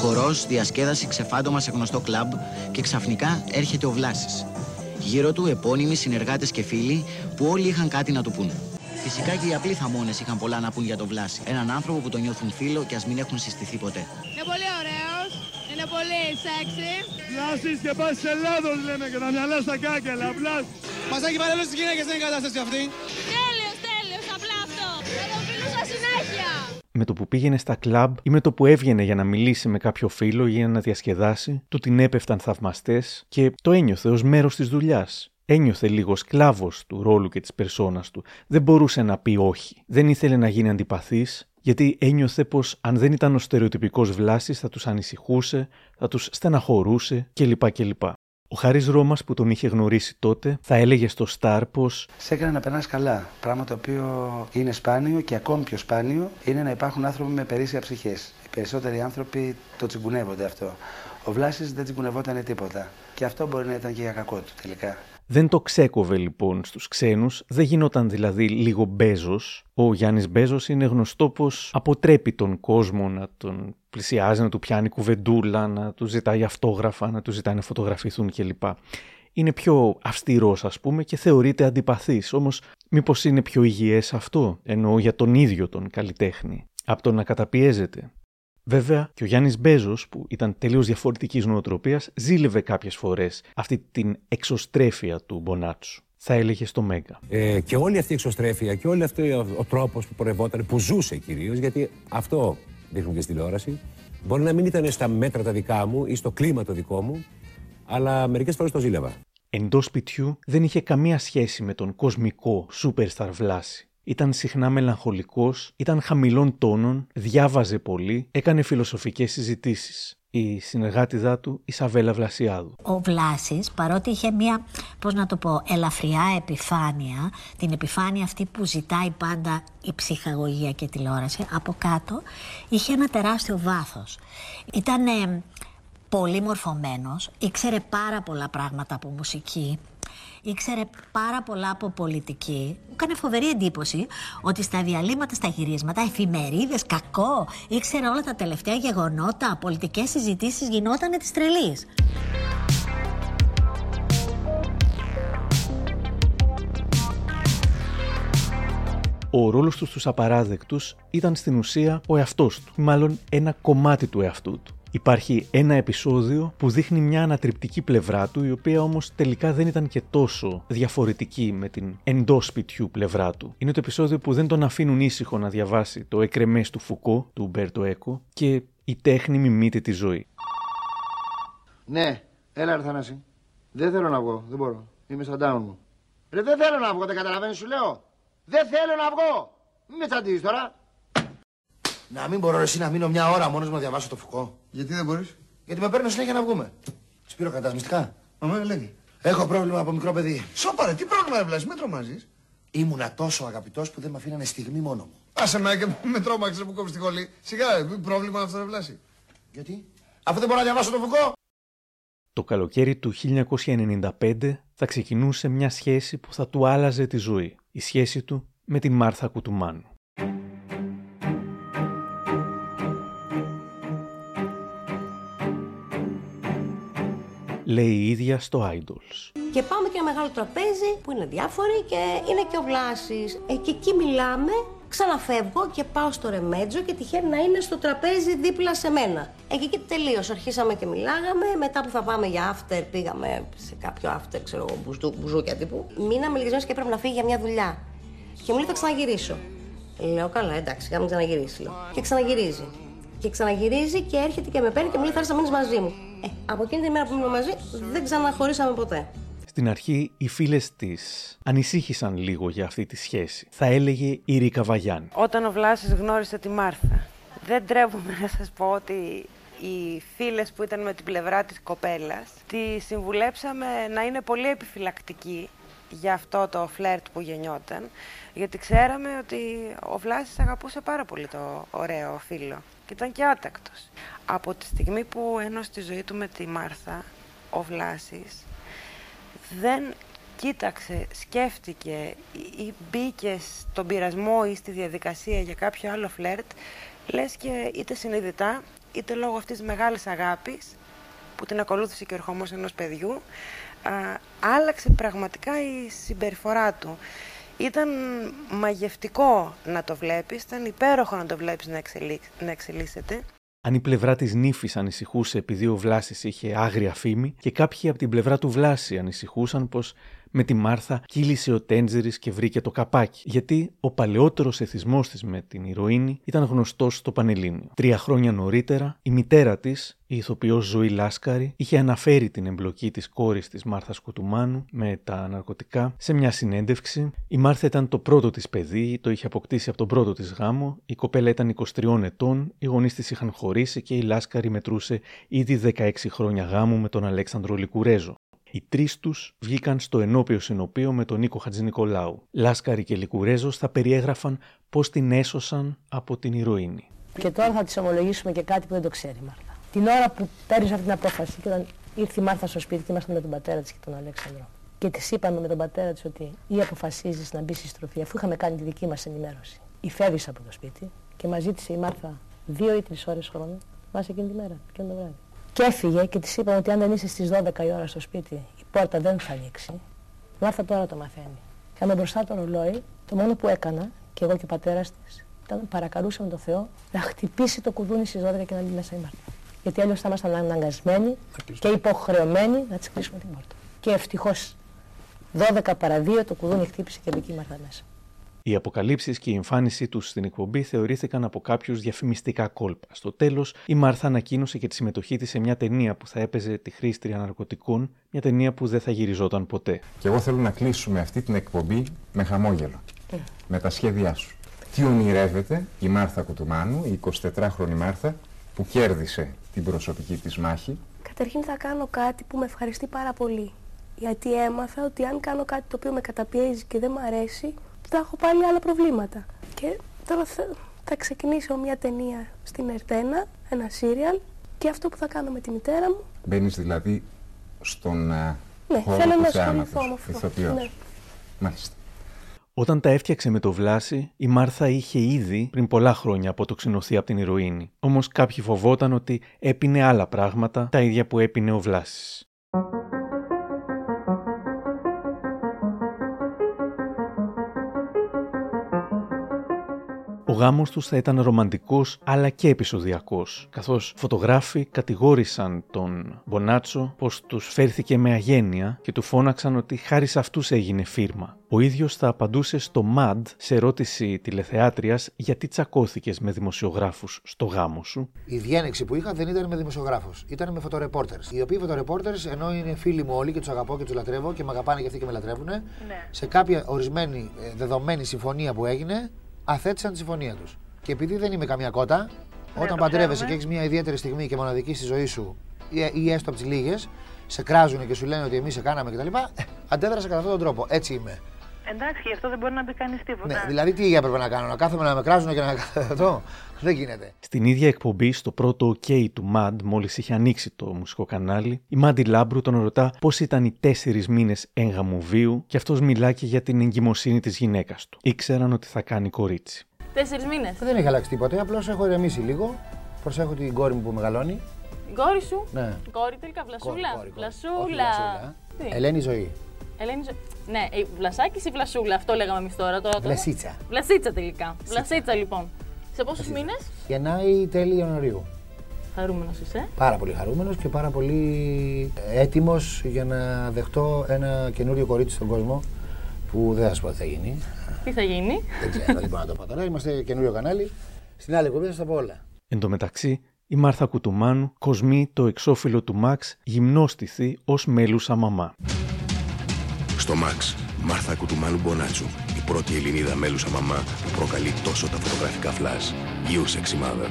Χορός, διασκέδαση, ξεφάντωμα σε γνωστό κλαμπ και ξαφνικά έρχεται ο Βλάσης. Γύρω του επώνυμοι, συνεργάτες και φίλοι που όλοι είχαν κάτι να του πούν. Φυσικά και οι απλοί θαμώνες είχαν πολλά να πούν για τον Βλάση. Έναν άνθρωπο που τον νιώθουν φίλο και ας μην έχουν συστηθεί ποτέ. Είναι πολύ ωραίος, είναι πολύ σεξι. Βλάσης και πας της Ελλάδος λέμε και τα μυαλάς στα κάκελα. Βλάσης. Μας έχει πάρει όλες τις γυναίκες, δεν είναι η κατάσταση αυτή. Τέλειος, τέλειος, απλά αυτό. Με το που πήγαινε στα κλαμπ ή με το που έβγαινε για να μιλήσει με κάποιο φίλο ή για να διασκεδάσει, του την έπεφταν θαυμαστές και το ένιωθε ως μέρος της δουλειάς. Ένιωθε λίγο σκλάβος του ρόλου και της περσόνας του. Δεν μπορούσε να πει όχι. Δεν ήθελε να γίνει αντιπαθής, γιατί ένιωθε πως αν δεν ήταν ο στερεοτυπικός Βλάσης θα τους ανησυχούσε, θα τους στεναχωρούσε κλπ. κλπ. Ο Χάρης Ρώμας που τον είχε γνωρίσει τότε θα έλεγε στο Σταρ πως Σε έκανε να περνάς καλά. Πράγμα το οποίο είναι σπάνιο και ακόμη πιο σπάνιο είναι να υπάρχουν άνθρωποι με περίσσια ψυχές. Οι περισσότεροι άνθρωποι το τσιγκουνεύονται αυτό. Ο Βλάσης δεν τσιγκουνευόταν τίποτα. Και αυτό μπορεί να ήταν και για κακό του τελικά. Δεν το ξέκοβε λοιπόν στους ξένους, δεν γινόταν δηλαδή λίγο Μπέζος. Ο Γιάννης Μπέζος είναι γνωστό πως αποτρέπει τον κόσμο να τον πλησιάζει, να του πιάνει κουβεντούλα, να του ζητάει αυτόγραφα, να του ζητάει να φωτογραφηθούν κλπ. Είναι πιο αυστηρός ας πούμε και θεωρείται αντιπαθής, όμως μήπως είναι πιο υγιές αυτό, εννοώ για τον ίδιο τον καλλιτέχνη, από το να καταπιέζεται. Βέβαια, και ο Γιάννης Μπέζος, που ήταν τελείως διαφορετικής νοοτροπίας, ζήλευε κάποιες φορές αυτή την εξωστρέφεια του Μπονάτσου. Θα έλεγε στο Μέγκα. Ε, και όλη αυτή η εξωστρέφεια και όλο αυτό ο, ο τρόπος που πορευόταν, που ζούσε κυρίως, γιατί αυτό δείχνουν και στη τηλεόραση. Μπορεί να μην ήταν στα μέτρα τα δικά μου ή στο κλίμα το δικό μου, αλλά μερικές φορές το ζήλευα. Εντός σπιτιού δεν είχε καμία σχέση με τον κοσμικό superstar Βλάση. Ήταν συχνά μελαγχολικός, ήταν χαμηλών τόνων, διάβαζε πολύ, έκανε φιλοσοφικές συζητήσεις. Η συνεργάτιδά του, η Σαβέλα Βλασιάδου. Ο Βλάσης, παρότι είχε μία, πώς να το πω, ελαφριά επιφάνεια, την επιφάνεια αυτή που ζητάει πάντα η ψυχαγωγία και τηλεόραση, από κάτω είχε ένα τεράστιο βάθος. Ήταν πολύ μορφωμένος, ήξερε πάρα πολλά πράγματα από μουσική, ήξερε πάρα πολλά από πολιτική. Μου έκανε φοβερή εντύπωση ότι στα διαλύματα, στα γυρίσματα, εφημερίδες, κακό, ήξερε όλα τα τελευταία γεγονότα, πολιτικές συζητήσεις γινότανε της τρελής. Ο ρόλος τους στους απαράδεκτους ήταν στην ουσία ο εαυτός του, μάλλον ένα κομμάτι του εαυτού του. Υπάρχει ένα επεισόδιο που δείχνει μια ανατριπτική πλευρά του, η οποία όμως τελικά δεν ήταν και τόσο διαφορετική με την εντός σπιτιού πλευρά του. Είναι το επεισόδιο που δεν τον αφήνουν ήσυχο να διαβάσει το εκρεμές του Φουκώ, του Μπέρτο Έκο, και η τέχνη μιμείται τη ζωή. Ναι, έλα ρε Θανάση. Δεν θέλω να βγω, δεν μπορώ. Είμαι στα down μου. Ρε δεν θέλω να βγω, δεν καταλαβαίνεις σου λέω. Δεν θέλω να βγω. Μην με τσαντίζεις τώρα. Να μην μπορώ εσύ να μείνω μια ώρα μόνος μου να διαβάσω το Φουκώ. Γιατί δεν μπορείς; Γιατί με παίρνω συνέχεια να βγούμε. Σπύρο κατά μυστικά. Μαμά λέγει. Έχω πρόβλημα από μικρό παιδί. Σώπαρε, τι πρόβλημα έβλεπε, με τρομάζεις; Ήμουνα τόσο αγαπητός που δεν με αφήνανε στιγμή μόνο μου. Άσε με και με τρόμαξε που κόψεις τη χολή. Σιγά, πρόβλημα αυτό δεν βλάσει. Γιατί; Αφού δεν μπορώ να διαβάσω το Φουκώ. Το καλοκαίρι του 1995 θα ξεκινούσε μια σχέση που θα του άλλαζε τη ζωή. Η σχέση του με τη Μάρθα Κουτουμάνου. Λέει η ίδια στο Idols. Και πάμε και ένα μεγάλο τραπέζι που είναι διάφοροι και είναι και ο Βλάσης. Ε, και εκεί μιλάμε, ξαναφεύγω και πάω στο ρεμέτζο και τυχαίνει να είναι στο τραπέζι δίπλα σε μένα. Ε, και εκεί τελείωσε. Αρχίσαμε και μιλάγαμε. Μετά που θα πάμε για after, πήγαμε σε κάποιο after, ξέρω εγώ, μπουζού, μπουζούκια τύπου. Μείναμε λιγισμένοι και έπρεπε να φύγει για μια δουλειά. Και μου λέει θα ξαναγυρίσω. Λέω καλά, εντάξει, κάμε ξαναγυρίσει. Λέω. Και ξαναγυρίζει. Και ξαναγυρίζει και έρχεται και με παίρνει και μου λέει θα έρθεις να μείνεις μαζί μου. Ε, από εκείνη τη μέρα που ήμουν μαζί δεν ξαναχωρίσαμε ποτέ. Στην αρχή οι φίλες της ανησύχησαν λίγο για αυτή τη σχέση. Θα έλεγε η Ρίκα Βαγιάννη. Όταν ο Βλάσης γνώρισε τη Μάρθα, δεν τρέβομαι να σας πω ότι οι φίλες που ήταν με την πλευρά της κοπέλας τη συμβουλέψαμε να είναι πολύ επιφυλακτική για αυτό το φλερτ που γεννιόταν γιατί ξέραμε ότι ο Βλάσης αγαπούσε πάρα πολύ το ωραίο φίλο και ήταν και άτακτος. Από τη στιγμή που ένωσε τη ζωή του με τη Μάρθα, ο Βλάσης δεν κοίταξε, σκέφτηκε ή μπήκε στον πειρασμό ή στη διαδικασία για κάποιο άλλο φλερτ, λες και είτε συνειδητά, είτε λόγω αυτής της μεγάλης αγάπης, που την ακολούθησε και ο ερχόμος ενός παιδιού, α, άλλαξε πραγματικά η συμπεριφορά του. Ήταν μαγευτικό να το βλέπεις, ήταν υπέροχο να το βλέπεις να, εξελί... να εξελίσσεται. Αν η πλευρά της νύφης ανησυχούσε επειδή ο Βλάσης είχε άγρια φήμη, και κάποιοι από την πλευρά του Βλάση ανησυχούσαν πως με τη Μάρθα κύλησε ο Τέντζερη και βρήκε το καπάκι. Γιατί ο παλαιότερος εθισμός της με την ηρωίνη ήταν γνωστός στο Πανελλήνιο. Τρία χρόνια νωρίτερα, η μητέρα της, η ηθοποιός Ζωή Λάσκαρη, είχε αναφέρει την εμπλοκή της κόρης της Μάρθας Κουτουμάνου με τα ναρκωτικά σε μια συνέντευξη. Η Μάρθα ήταν το πρώτο της παιδί, το είχε αποκτήσει από τον πρώτο της γάμο. Η κοπέλα ήταν 23 ετών, οι γονείς της είχαν χωρίσει και η Λάσκαρη μετρούσε ήδη 16 χρόνια γάμου με τον Αλέξανδρο Λικουρέζο. Οι τρεις τους βγήκαν στο ενώπιο συνοπείο με τον Νίκο Χατζηνικολάου. Λάσκαρη και Λικουρέζος θα περιέγραφαν πώς την έσωσαν από την ηρωίνη. Και τώρα θα της ομολογήσουμε και κάτι που δεν το ξέρει η Μάρθα. Την ώρα που παίρνεις αυτή την απόφαση και όταν ήρθε η Μάρθα στο σπίτι και ήμασταν με τον πατέρα της και τον Αλέξανδρο. Και της είπαμε με τον πατέρα της ότι ή αποφασίζεις να μπεις στη στροφή, αφού είχαμε κάνει τη δική μας ενημέρωση. Ή φεύγεις από το σπίτι και μας ζήτησε η Μάρθα δύο ή τρεις ώρες χρόνο, μα εκείνη τη μέρα, εκείνο το βράδυ. Και έφυγε και της είπαμε ότι αν δεν είσαι στις 12 η ώρα στο σπίτι, η πόρτα δεν θα ανοίξει. Η Μάρθα τώρα το μαθαίνει. Είχαμε μπροστά το ρολόι, το μόνο που έκανα, και εγώ και ο πατέρας της, ήταν παρακαλούσαμε τον Θεό να χτυπήσει το κουδούνι στις 12 και να μπει μέσα η Μάρθα. Γιατί αλλιώς θα ήμασταν αναγκασμένοι και υποχρεωμένοι να τη κλείσουμε την πόρτα. Και ευτυχώς 12 παρα 2 το κουδούνι χτύπησε και μπήκε η Μάρθα μέσα. Οι αποκαλύψεις και η εμφάνισή τους στην εκπομπή θεωρήθηκαν από κάποιους διαφημιστικά κόλπα. Στο τέλος, η Μάρθα ανακοίνωσε και τη συμμετοχή της σε μια ταινία που θα έπαιζε τη χρήστρια ναρκωτικών, μια ταινία που δεν θα γυριζόταν ποτέ. Και εγώ θέλω να κλείσουμε αυτή την εκπομπή με χαμόγελο. Με τα σχέδιά σου. Τι ονειρεύεται η Μάρθα Κουτουμάνου, η 24χρονη Μάρθα, που κέρδισε την προσωπική της μάχη; Καταρχήν θα κάνω κάτι που με ευχαριστεί πάρα πολύ. Γιατί έμαθα ότι αν κάνω κάτι το οποίο με καταπιέζει και δεν μου αρέσει, θα έχω πάλι άλλα προβλήματα. Και τώρα θα, θα ξεκινήσω μια ταινία στην Ερτένα, ένα σύριαλ, και αυτό που θα κάνω με τη μητέρα μου. Μπαίνεις δηλαδή στον ε, Ναι, χώρο θέλω του να θεάματος, ασχοληθώ με αυτό. ηθοποιός. Ναι. Μάλιστα. Όταν τα έφτιαξε με το Βλάση, η Μάρθα είχε ήδη πριν πολλά χρόνια αποτοξινωθεί από την ηρωίνη. Όμως κάποιοι φοβόταν ότι έπινε άλλα πράγματα, τα ίδια που έπινε ο Βλάσης. Ο γάμος τους θα ήταν ρομαντικός αλλά και επεισοδιακός, καθώς φωτογράφοι κατηγόρησαν τον Μπονάτσο πως τους φέρθηκε με αγένεια και του φώναξαν ότι χάρη σε αυτούς έγινε φίρμα. Ο ίδιος θα απαντούσε στο MAD σε ερώτηση τηλεθεάτριας γιατί τσακώθηκες με δημοσιογράφους στο γάμο σου; Η διένεξη που είχα δεν ήταν με δημοσιογράφους, ήταν με φωτορεπόρτερς. Οι οποίοι φωτορεπόρτερς, ενώ είναι φίλοι μου όλοι και τους αγαπώ και τους λατρεύω και με αγαπάνε και αυτοί και με λατρεύουν, σε κάποια ορισμένη ε, δεδομένη συμφωνία που έγινε, αθέτησαν τη συμφωνία τους. Και επειδή δεν είμαι καμία κότα, όταν το παντρεύεσαι και ξέρουμε. έχει μια ιδιαίτερη στιγμή και μοναδική στη ζωή σου, ή, ή έστω από τις λίγες, σε κράζουν και σου λένε ότι εμείς σε κάναμε κτλ. Ε, αντέδρασα κατά αυτόν τον τρόπο. Έτσι είμαι. Εντάξει, γι' αυτό δεν μπορεί να πει κανείς τίποτα. Ναι, δηλαδή τι έπρεπε να κάνω, να κάθομαι να με κράζουν και να αυτό. Δεν γίνεται. Στην ίδια εκπομπή, στο πρώτο OK του MAD, μόλις είχε ανοίξει το μουσικό κανάλι, η Μάντι Λάμπρου τον ρωτά πώς ήταν οι τέσσερις μήνες έγγαμου βίου και αυτός μιλά και για την εγκυμοσύνη της γυναίκας του. Ήξεραν ότι θα κάνει κορίτσι. Τέσσερις μήνες. Δεν έχει αλλάξει τίποτα, απλώς έχω ηρεμήσει λίγο. Προσέχω την κόρη μου που μεγαλώνει. Η κόρη σου; Ναι. Κόρη τελικά, βλασούλα. Κόρη, κόρη, κόρη. Βλασούλα. Όχι βλασούλα. Τι; Ελένη Ζωή. Ελένη Ζω- Ναι, η Βλασάκης ή Βλασούλα, αυτό λέγαμε εμείς τώρα. τώρα τώρα. Βλασίτσα. Βλασίτσα τελικά. Βλασίτσα λοιπόν. Σε πόσους μήνες; Γεννάει τέλη Ιανουαρίου. χαρούμενος είσαι. Πάρα πολύ χαρούμενος και πάρα πολύ έτοιμος για να δεχτώ ένα καινούριο κορίτσι στον κόσμο που δεν θα σου πω τι θα γίνει. Τι θα γίνει; Δεν ξέρω, δεν μπορώ να το πω τώρα. Είμαστε καινούριο κανάλι. Στην άλλη εκπομπή θα σας τα πω όλα. Εν τω μεταξύ, η Μάρθα Κουτουμάνου κοσμεί το εξώφυλλο του Μαξ γυμνόστηθη ως μέλουσα μαμά. Στο Max, Μάρθα Κουτουμάνου Μπονάτσου, η πρώτη Ελληνίδα μέλουσα μαμά που προκαλεί τόσο τα φωτογραφικά φλάζ. You Sexy Mother.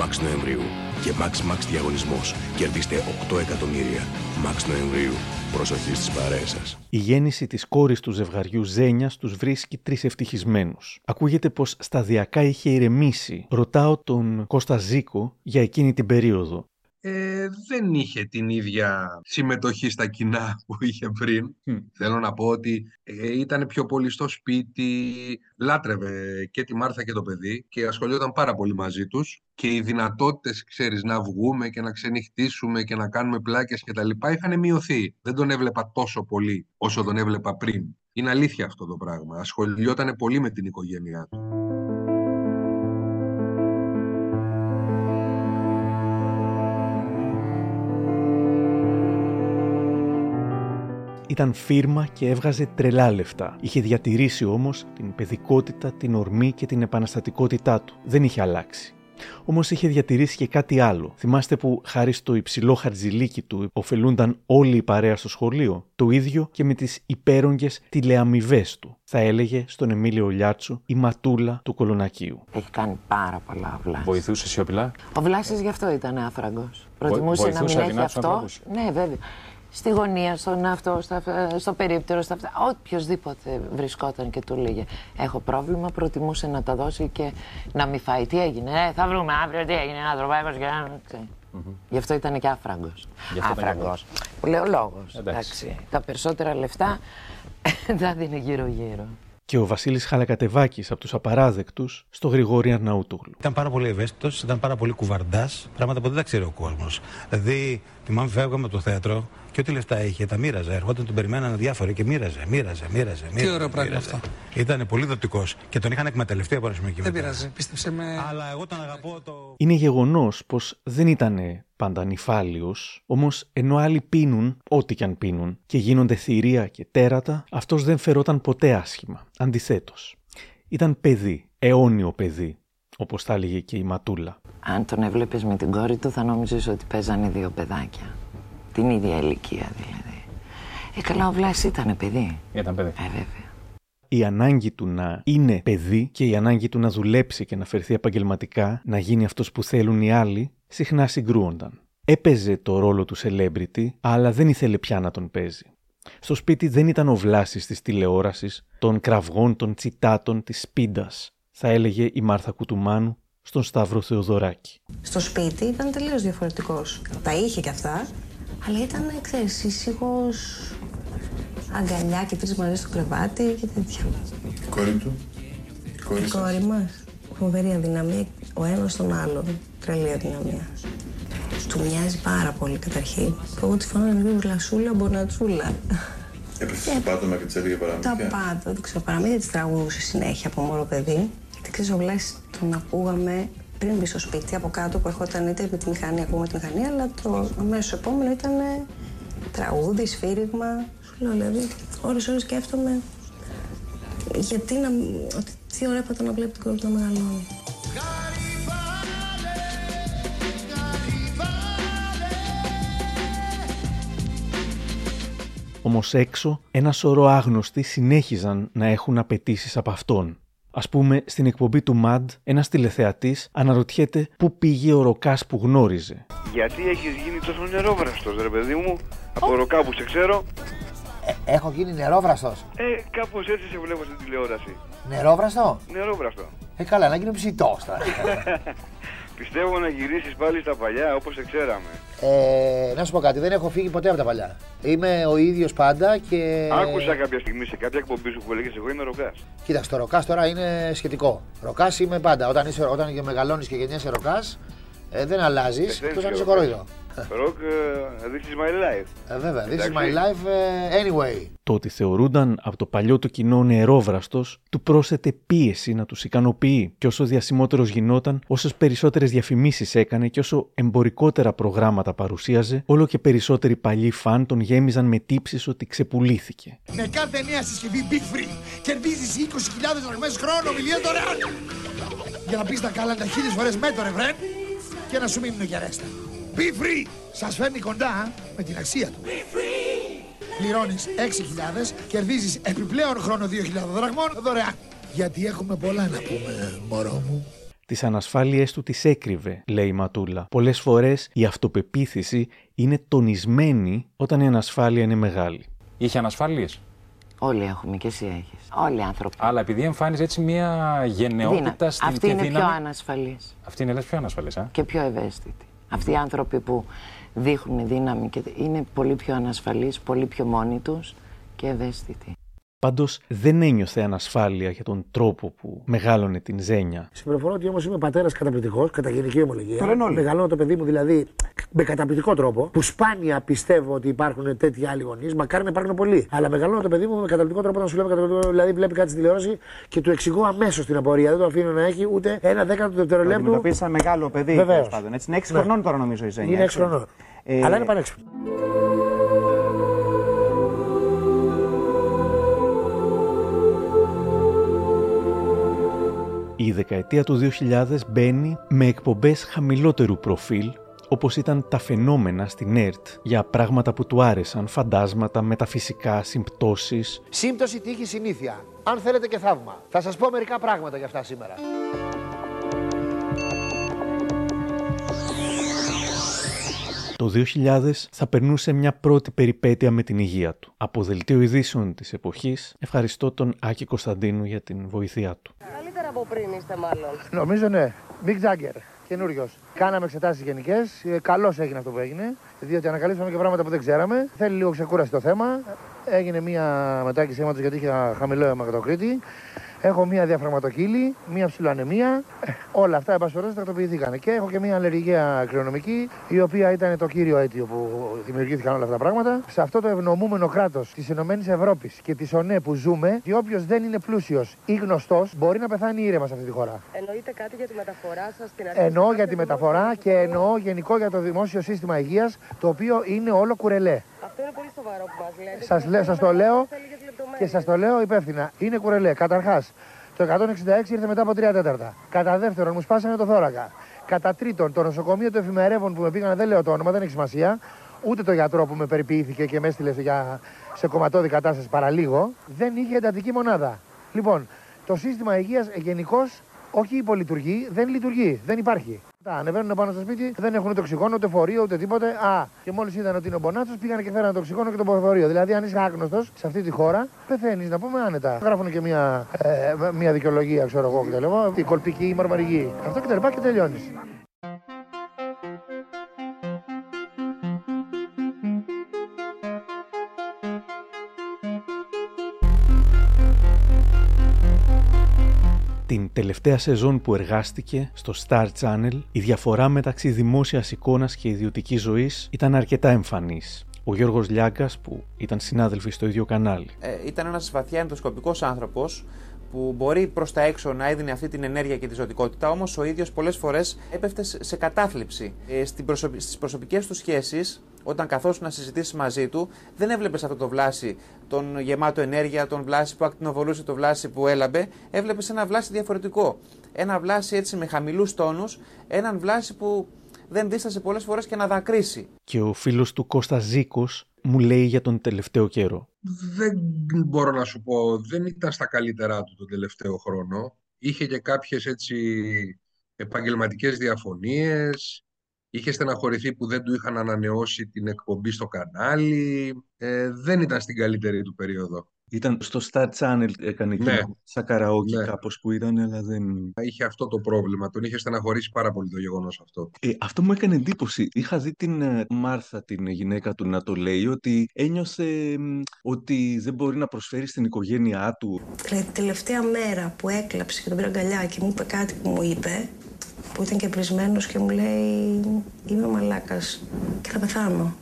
Max Νοεμβρίου και Max Max διαγωνισμός. Κερδίστε 8 εκατομμύρια. Max Νοεμβρίου. Προσοχή στις παρέες σας. Η γέννηση της κόρης του ζευγαριού Ζένιας τους βρίσκει τρεις ευτυχισμένους. Ακούγεται πως σταδιακά είχε ηρεμήσει. Ρωτάω τον Κώστα Ζήκο για εκείνη την περίοδο. Ε, δεν είχε την ίδια συμμετοχή στα κοινά που είχε πριν. Θέλω να πω ότι ε, ήταν πιο πολύ στο σπίτι, λάτρευε και τη Μάρθα και το παιδί και ασχολιόταν πάρα πολύ μαζί τους και οι δυνατότητες, ξέρεις, να βγούμε και να ξενυχτήσουμε και να κάνουμε πλάκες και τα λοιπά είχαν μειωθεί. Δεν τον έβλεπα τόσο πολύ όσο τον έβλεπα πριν. Είναι αλήθεια αυτό το πράγμα. Ασχολιόταν πολύ με την οικογένειά του. Ήταν φίρμα και έβγαζε τρελά λεφτά. Είχε διατηρήσει όμως την παιδικότητα, την ορμή και την επαναστατικότητά του. Δεν είχε αλλάξει. Όμως είχε διατηρήσει και κάτι άλλο. Θυμάστε που χάρη στο υψηλό χαρτζηλίκι του ωφελούνταν όλη η παρέα στο σχολείο; Το ίδιο και με τις υπέρογγες τηλεαμοιβές του. Θα έλεγε στον Εμίλιο Λιάτσο η ματούλα του κολονακίου. Έχει κάνει πάρα πολλά βλάση. Βοηθούσε σιωπηλά; Ο Βλάσης γι' αυτό ήταν άφραγκο. Προτιμούσε να μην βοηθούσε έχει δεινά τους αυτό. ανθρώπους; Ναι, βέβαια. Στη γωνία, στον αυτό, στα, στο περίπτερο, στα αυτά. Οποιοδήποτε βρισκόταν και του έλεγε Έχω πρόβλημα, προτιμούσε να τα δώσει και να μην φάει. Τι έγινε, ε, θα βρούμε αύριο τι έγινε, ένα τροπάκο και ένα. ξέρει. Γι' αυτό ήταν και άφραγκος. Γι' αυτό ήταν και Άφραγκος. Που λέω λόγος. Εντάξει. Τα περισσότερα λεφτά (laughs) τα δίνει γύρω-γύρω. Και ο Βασίλης Χαλακατεβάκης από τους απαράδεκτους στο Γρηγόρη Αρναούτογλου. Ήταν πάρα πολύ ευαίσθητος, ήταν πάρα πολύ κουβαρντάς, πράγματα που δεν τα ξέρει ο κόσμος. Δηλαδή, θυμάμαι, φεύγαμε από το θέατρο και ό,τι λεφτά είχε τα μοίραζε. Ερχόταν, τον περιμένανε διάφοροι και μοίραζε, μοίραζε, μοίραζε. μοίραζε ωραίο πράγμα μοίραζε. αυτό. Ήταν πολύ δοτικός και τον είχαν εκμεταλλευτεί από ένα σημείο και Δεν μετά. πειράζει, πίστεψε με. Αλλά εγώ τον αγαπώ το. Είναι γεγονός πως δεν ήταν πάντα νυφάλιος, όμως ενώ άλλοι πίνουν, ό,τι κι αν πίνουν, και γίνονται θηρία και τέρατα, αυτός δεν φερόταν ποτέ άσχημα. Αντιθέτως. ήταν παιδί, αιώνιο παιδί, όπως θα έλεγε και η Ματούλα. Αν τον έβλεπες με την κόρη του θα νόμιζες ότι παίζανε δύο παιδάκια. Την ίδια ηλικία δηλαδή. Ε, καλά ο Βλάσης ήταν παιδί. Ήταν παιδί. Ε, βέβαια. η ανάγκη του να είναι παιδί και η ανάγκη του να δουλέψει και να φερθεί επαγγελματικά, να γίνει αυτός που θέλουν οι άλλοι, συχνά συγκρούονταν. Έπαιζε το ρόλο του celebrity, αλλά δεν ήθελε πια να τον παίζει. Στο σπίτι δεν ήταν ο Βλάσης της τηλεόρασης, των κραυγών, των τσιτάτων, της σπίντας, θα έλεγε η Μάρθα Κουτουμάνου στον Σταύρο Θεοδωράκη. Στο σπίτι ήταν τελείως διαφορετικός. Τα είχε κι αυτά, αλλά ήταν, ξέρεις, ήσυχος, αγκαλιά και τρεις μαζί στο κρεβάτι και τέτοια. Η κόρη του; Η κόρη Η σας; κόρη μας, φοβερή αδυναμία, ο ένας στον άλλον, τρελή αδυναμία. Του μοιάζει πάρα πολύ καταρχήν. Εγώ τη φωνάζω λίγο γλασούλα, μπονατσούλα. Έπεσε στο πάτωμα και της έλεγε Τα παραμύθια. πάντα, δεν ξέρω, παραμύθια της τραγουδούσε συνέχεια από μωρό παιδί. Γιατί ξέρεις, ο Βλάσης τον ακούγαμε πριν μπει στο σπίτι από κάτω που ερχόταν είτε με τη μηχανή, ακούμε τη μηχανή, αλλά το αμέσως επόμενο ήταν τραγούδι, σφύριγμα. Σου λέω δηλαδή, ώρες ώρες σκέφτομαι γιατί να. ότι τι ωραία θα ήταν να βλέπει την κόρη του να μεγαλώνει. Όμως έξω, ένα σωρό άγνωστοι συνέχιζαν να έχουν απαιτήσεις από αυτόν. Α πούμε, στην εκπομπή του ΜΑΝΤ, ένας τηλεθεατής αναρωτιέται πού πήγε ο ροκάς που γνώριζε. Γιατί έχεις γίνει τόσο νερόβραστος, ρε παιδί μου, από ροκά που σε ξέρω. Έχω γίνει νερόβραστος. Ε, κάπως έτσι σε βλέπω στην τηλεόραση. Νερόβραστο; Νερόβραστο. Ε, καλά, να γίνω ψητός τώρα. (laughs) Πιστεύω να γυρίσεις πάλι στα παλιά όπως σε ξέραμε. ε, να σου πω κάτι, δεν έχω φύγει ποτέ από τα παλιά. Είμαι ο ίδιος πάντα και... Άκουσα κάποια στιγμή σε κάποια εκπομπή σου που έλεγες Εγώ είμαι ροκάς. Κοίταξε, το ροκάς τώρα είναι σχετικό. Ροκάς είμαι πάντα. Όταν, είσαι, όταν και μεγαλώνεις και γεννιέσαι ροκάς, ε, δεν αλλάζεις, εκτός αν είσαι κορόιδο. Ροκ, ε, this is my life. Ε, βέβαια, this is Εντάξει. my life ε, anyway. Το ότι θεωρούνταν από το παλιό του κοινό νερόβραστος του πρόσθετε πίεση να τους ικανοποιεί. Και όσο διασημότερος γινόταν, όσες περισσότερες διαφημίσεις έκανε και όσο εμπορικότερα προγράμματα παρουσίαζε, όλο και περισσότεροι παλιοί φαν τον γέμιζαν με τύψεις ότι ξεπουλήθηκε. Με κάθε νέα συσκευή Big Free κερδίζεις 20.000 δραχμές χρόνο ομιλία δωρεάν. Για να πεις τα κάλαντα χίλιες φορές με το ρεβρέν και να σου μείνουν για ρέστα. Be Free σας φέρνει κοντά α, με την αξία του. Πληρώνεις 6.000, κερδίζεις επιπλέον χρόνο 2.000 δραχμών δωρεάν. Γιατί έχουμε πολλά να πούμε, μωρό μου. Τις ανασφάλειές του τις έκρυβε, λέει η Ματούλα. Πολλές φορές η αυτοπεποίθηση είναι τονισμένη όταν η ανασφάλεια είναι μεγάλη. Είχε ανασφάλειες; Όλοι έχουμε και εσύ έχεις. Όλοι οι άνθρωποι. Αλλά επειδή εμφάνιζε έτσι μια γενναιότητα Δύναμη. στην Αυτή και είναι δύναμη. πιο ανασφαλής Αυτή είναι λες, πιο ανασφαλής, α; και πιο ευαίσθητη. Αυτοί οι άνθρωποι που δείχνουν δύναμη και είναι πολύ πιο ανασφαλείς, πολύ πιο μόνοι τους και ευαίσθητοι. Πάντως δεν ένιωθε ανασφάλεια για τον τρόπο που μεγάλωνε την Ζένια. Συμπεριφορώ ότι όμως είμαι πατέρας καταπληκτικός, κατά γενική ομολογία. Το λένε όλοι. Μεγαλώνω το παιδί μου δηλαδή με καταπληκτικό τρόπο, που σπάνια πιστεύω ότι υπάρχουν τέτοιοι άλλοι γονείς. Μακάρι να υπάρχουν πολλοί. Αλλά μεγαλώνω το παιδί μου με καταπληκτικό τρόπο να σου λέω με καταπληκτικό Δηλαδή βλέπει κάτι στη τηλεόραση και του εξηγώ αμέσως την απορία. Δεν το αφήνω να έχει ούτε ένα δέκατο του Το δευτερολέπτου. αντιμετωπίζει σαν μεγάλο παιδί. Βεβαίως. τέλος πάντων, έτσι. Είναι 6 Ναι. χρονών τώρα νομίζω η Ζένια. Είναι 6 έτσι. χρονών. Ε, Αλλά είναι πανέξυπνο. Η δεκαετία του 2000 μπαίνει με εκπομπές χαμηλότερου προφίλ, όπως ήταν τα φαινόμενα στην ΕΡΤ, για πράγματα που του άρεσαν, φαντάσματα, μεταφυσικά, συμπτώσεις. Σύμπτωση τύχη συνήθεια. Αν θέλετε και θαύμα. Θα σας πω μερικά πράγματα για αυτά σήμερα. Το 2000 θα περνούσε μια πρώτη περιπέτεια με την υγεία του. Από δελτίο ειδήσεων της εποχής, ευχαριστώ τον Άκη Κωνσταντίνου για την βοήθειά του. Καλύτερα από πριν είστε μάλλον. Νομίζω ναι. Mick Jagger. Καινούριος. Κάναμε εξετάσεις γενικές. Καλώ έγινε αυτό που έγινε. Διότι ανακαλύψαμε και πράγματα που δεν ξέραμε. Θέλει λίγο ξεκούραση το θέμα. Έγινε μία μετάκριση αίματος γιατί είχε χαμηλό αιματοκρίτη. Έχω μία διαφραγματοκύλη, μία ψηλοανεμία. Ε, όλα αυτά, εν πάση περιπτώσει, τακτοποιηθήκαν. Και έχω και μία αλλεργία κληρονομική, η οποία ήταν το κύριο αίτιο που δημιουργήθηκαν όλα αυτά τα πράγματα. Σε αυτό το ευνομούμενο κράτος της ΕΕ και της ΟΝΕ που ζούμε, και όποιος δεν είναι πλούσιος ή γνωστός, μπορεί να πεθάνει ήρεμα σε αυτή τη χώρα. Εννοείται κάτι για τη μεταφορά σας στην αρχή. Εννοώ για τη μεταφορά και εννοώ γενικό για το δημόσιο σύστημα υγείας, το οποίο είναι όλο κουρελέ. Αυτό είναι πολύ σοβαρό που μας λέτε. Σας, λέ, σας το λέω και σας το λέω υπεύθυνα. Είναι κουρελέ. Καταρχάς, Το 166 ήρθε μετά από 3 τέταρτα. Κατά δεύτερον, μου σπάσανε το θώρακα. Κατά τρίτον, το νοσοκομείο του εφημερεύων που με πήγαν, δεν λέω το όνομα, δεν έχει σημασία. Ούτε το γιατρό που με περιποιήθηκε και με έστειλε για, σε κομματώδη κατάσταση παραλίγο, δεν είχε εντατική μονάδα. Λοιπόν, το σύστημα υγείας γενικώς όχι υπολειτουργεί, δεν λειτουργεί, δεν υπάρχει. Τα ανεβαίνουν πάνω στο σπίτι, δεν έχουν ούτε οξυγόνο, ούτε φορείο, ούτε τίποτε. Α, και μόλις είδαν ότι είναι ο Μπονάτσος, πήγαν και φέραν το οξυγόνο και το φορείο. Δηλαδή, αν είσαι άγνωστος σε αυτή τη χώρα, πεθαίνεις, να πούμε άνετα. Γράφουν και μια, ε, μια δικαιολογία, ξέρω εγώ, κτλ. Η κολπική, η μαρμαρική. Αυτό και τα και τελειώνεις. Τελευταία σεζόν που εργάστηκε στο Star Channel, η διαφορά μεταξύ δημόσιας εικόνας και ιδιωτικής ζωής ήταν αρκετά εμφανής. Ο Γιώργος Λιάγκας, που ήταν συνάδελφοι στο ίδιο κανάλι. Ε, ήταν ένας βαθιά ενδοσκοπικός άνθρωπος που μπορεί προς τα έξω να έδινε αυτή την ενέργεια και τη ζωτικότητα, όμως ο ίδιος πολλές φορές έπεφτε σε κατάθλιψη. Ε, Στις προσωπικές του σχέσεις, όταν καθόσουν να συζητήσει μαζί του, δεν έβλεπες αυτό το βλάση, τον γεμάτο ενέργεια, τον βλάση που ακτινοβολούσε, το βλάση που έλαμπε. Έβλεπες ένα βλάση διαφορετικό. Ένα βλάση έτσι με χαμηλούς τόνους, έναν βλάση που δεν δίστασε πολλές φορές και να δακρύσει. Και ο φίλος του Κώστας Ζήκος μου λέει για τον τελευταίο καιρό. Δεν μπορώ να σου πω, δεν ήταν στα καλύτερά του τον τελευταίο χρόνο. Είχε και κάποιες έτσι επαγγελματικές διαφωνίες, είχε στεναχωρηθεί που δεν του είχαν ανανεώσει την εκπομπή στο κανάλι, ε, δεν ήταν στην καλύτερη του περίοδο. Ήταν στο Star Channel, έκανε και Ναι. σαν καραόκι Ναι. κάπως που ήταν, αλλά δεν... Είχε αυτό το πρόβλημα, τον είχε στεναχωρήσει πάρα πολύ το γεγονός αυτό. Ε, αυτό μου έκανε εντύπωση. Είχα δει την ε, Μάρθα, την γυναίκα του, να το λέει ότι ένιωθε μ, ότι δεν μπορεί να προσφέρει στην οικογένειά του. Δηλαδή, την τελευταία μέρα που έκλαψε και τον πήρα αγκαλιά και μου είπε κάτι που μου είπε, που ήταν και πρισμένο και μου λέει: Είμαι μαλάκας και θα πεθάνω.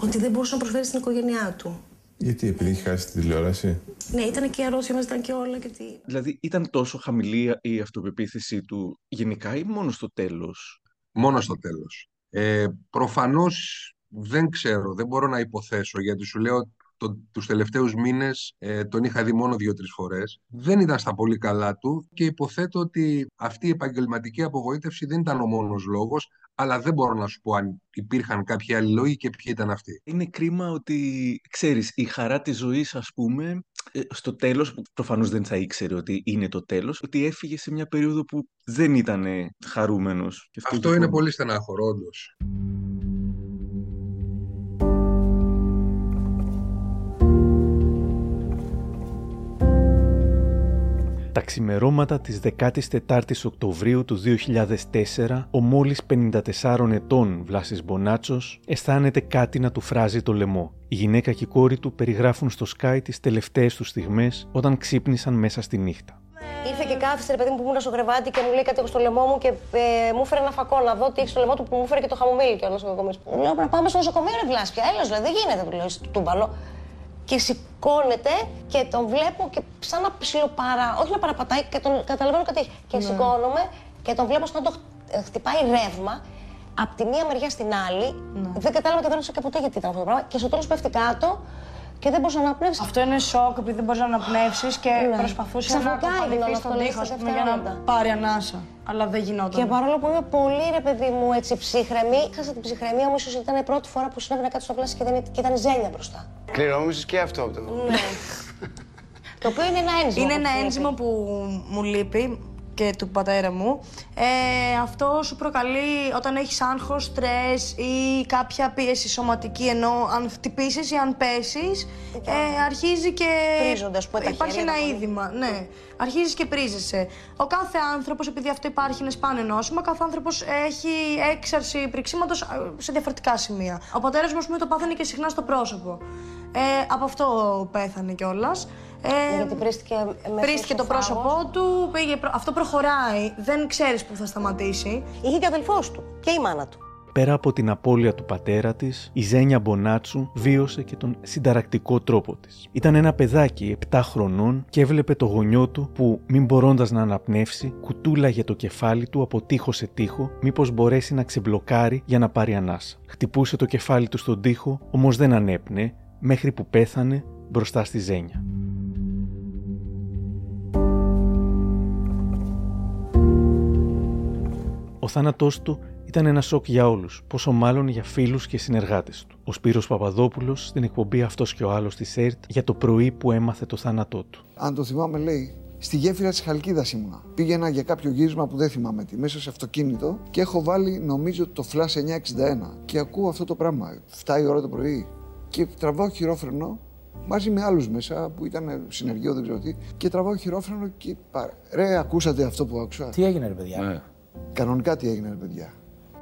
Ότι δεν μπορούσε να προσφέρει στην οικογένειά του. Γιατί, επειδή έχει χάσει τη τηλεόραση; Ναι, ήταν και η αρρώστια μας, ήταν και όλα. Και τι... Δηλαδή ήταν τόσο χαμηλή η αυτοπεποίθησή του γενικά ή μόνο στο τέλος; Μόνο στο τέλος. Ε, προφανώς δεν ξέρω, δεν μπορώ να υποθέσω, γιατί σου λέω το, τους τελευταίους μήνες ε, τον είχα δει μόνο δύο-τρεις φορές. Δεν ήταν στα πολύ καλά του και υποθέτω ότι αυτή η επαγγελματική απογοήτευση δεν ήταν ο μόνος λόγος, αλλά δεν μπορώ να σου πω αν υπήρχαν κάποιοι άλλοι λόγοι και ποιοι ήταν αυτοί. Είναι κρίμα ότι, ξέρεις, η χαρά της ζωής, ας πούμε, ε, στο τέλος, που προφανώς δεν θα ήξερε ότι είναι το τέλος, ότι έφυγε σε μια περίοδο που δεν ήταν χαρούμενος. Και Αυτό είναι πολύ στενάχωρο, όντως. Τα ξημερώματα της 14ης Οκτωβρίου του 2004, ο μόλις 54 ετών Βλάσης Μπονάτσος αισθάνεται κάτι να του φράζει το λαιμό. Η γυναίκα και η κόρη του περιγράφουν στο Sky τις τελευταίες τους στιγμές όταν ξύπνησαν μέσα στη νύχτα. Ήρθε και κάθισε, ρε παιδί μου, που ήμουν στο κρεβάτι και μου λέει κάτι έχω στο λαιμό μου και ε, μου έφερε ένα φακό να δω τι έχει στο λαιμό του που μου έφερε και το χαμομήλι και ο νοσοκομείο. Λέω πρέπει να πάμε στο νοσοκομείο, ρε Βλάσπια. Έλα, δηλαδή δεν γίνεται, του λέω στο τούμπαλο. Και σηκώνεται και τον βλέπω και σαν να ψιλοπαρα. Όχι να παραπατάει, και τον καταλαβαίνω κάτι. έχει. Και Ναι. σηκώνομαι και τον βλέπω σαν να το χ- χτυπάει ρεύμα από τη μία μεριά στην άλλη. Δεν κατάλαβα και δεν έρωσα και ποτέ γιατί ήταν αυτό το πράγμα. Και στο τέλος πέφτει κάτω και δεν μπορούσα να αναπνεύσεις. Αυτό είναι σοκ επειδή δεν μπορείς να αναπνεύσεις και Ναι. προσπαθούσες να Ξαφνικά έγινε κοπανηθεί όλο στον αυτό, τοίχο λέει, σε ας πούμε, για δευτερόλεπτα. να πάρει ανάσα. Αλλά δεν γινόταν. Και παρόλο που είμαι πολύ ρε παιδί μου έτσι ψύχρεμη, χάσα την ψυχραιμία μου, ίσως ήταν η πρώτη φορά που συνέβαινε κάτι στο βλάσι και, δεν, και ήταν ζένια μπροστά. Κληρονόμησες και αυτό από το Ναι. Το οποίο είναι ένα ένζυμο. Είναι που ένα σου λείπει. ένζυμο που μου λείπει και του πατέρα μου. Ε, αυτό σου προκαλεί όταν έχεις άγχος, στρες ή κάποια πίεση σωματική ενώ αν χτυπήσεις ή αν πέσεις ε, αρχίζει και Πρίζονται, ας πούμε, τα υπάρχει χέρια, ένα τα πόδια. είδημα. Ναι, αρχίζεις και πρίζεσαι. Ο κάθε άνθρωπος, επειδή αυτό υπάρχει, είναι σπάνιο νόσημα, ο κάθε άνθρωπος έχει έξαρση πριξίματος ε, σε διαφορετικά σημεία. Ο πατέρας μου, ας πούμε, το πάθανε και συχνά στο πρόσωπο. Ε, από αυτό πέθανε κιόλας. Ε, Γιατί πρίστηκε μέσα πρίστηκε στο το πρόσωπό του, πήγε, προ- αυτό προχωράει, δεν ξέρεις που θα σταματήσει. Είχε και αδελφός του και η μάνα του. Πέρα από την απώλεια του πατέρα της, η Ζένια Μπονάτσου βίωσε και τον συνταρακτικό τρόπο της. Ήταν ένα παιδάκι 7 χρονών και έβλεπε το γονιό του που, μην μπορώντας να αναπνεύσει, κουτούλαγε το κεφάλι του από τείχο σε τείχο, μήπως μπορέσει να ξεμπλοκάρει για να πάρει ανάσα. Χτυπούσε το κεφάλι του στον τοίχο, όμως δεν ανέπνε, μέχρι που πέθανε μπροστά στη Ζένια. Ο θάνατός του ήταν ένα σοκ για όλους, πόσο μάλλον για φίλους και συνεργάτες του. Ο Σπύρος Παπαδόπουλος στην εκπομπή Αυτός και ο άλλος της ΕΡΤ για το πρωί που έμαθε το θάνατό του. Αν το θυμάμαι, λέει, στη γέφυρα της Χαλκίδας ήμουνα. Πήγαινα για κάποιο γύρισμα που δεν θυμάμαι τι, μέσα σε αυτοκίνητο και έχω βάλει νομίζω το Flash 961 και ακούω αυτό το πράγμα. 7 η ώρα το πρωί και τραβάω χειρόφρενο μαζί με άλλους μέσα που ήταν συνεργείο, δεν ξέρω τι, και τραβάω χειρόφρενο και πάρε. Ρε, ακούσατε αυτό που άκουσα. Τι έγινε, ρε παιδιά; Ναι. Κανονικά τι έγινε, ρε παιδιά.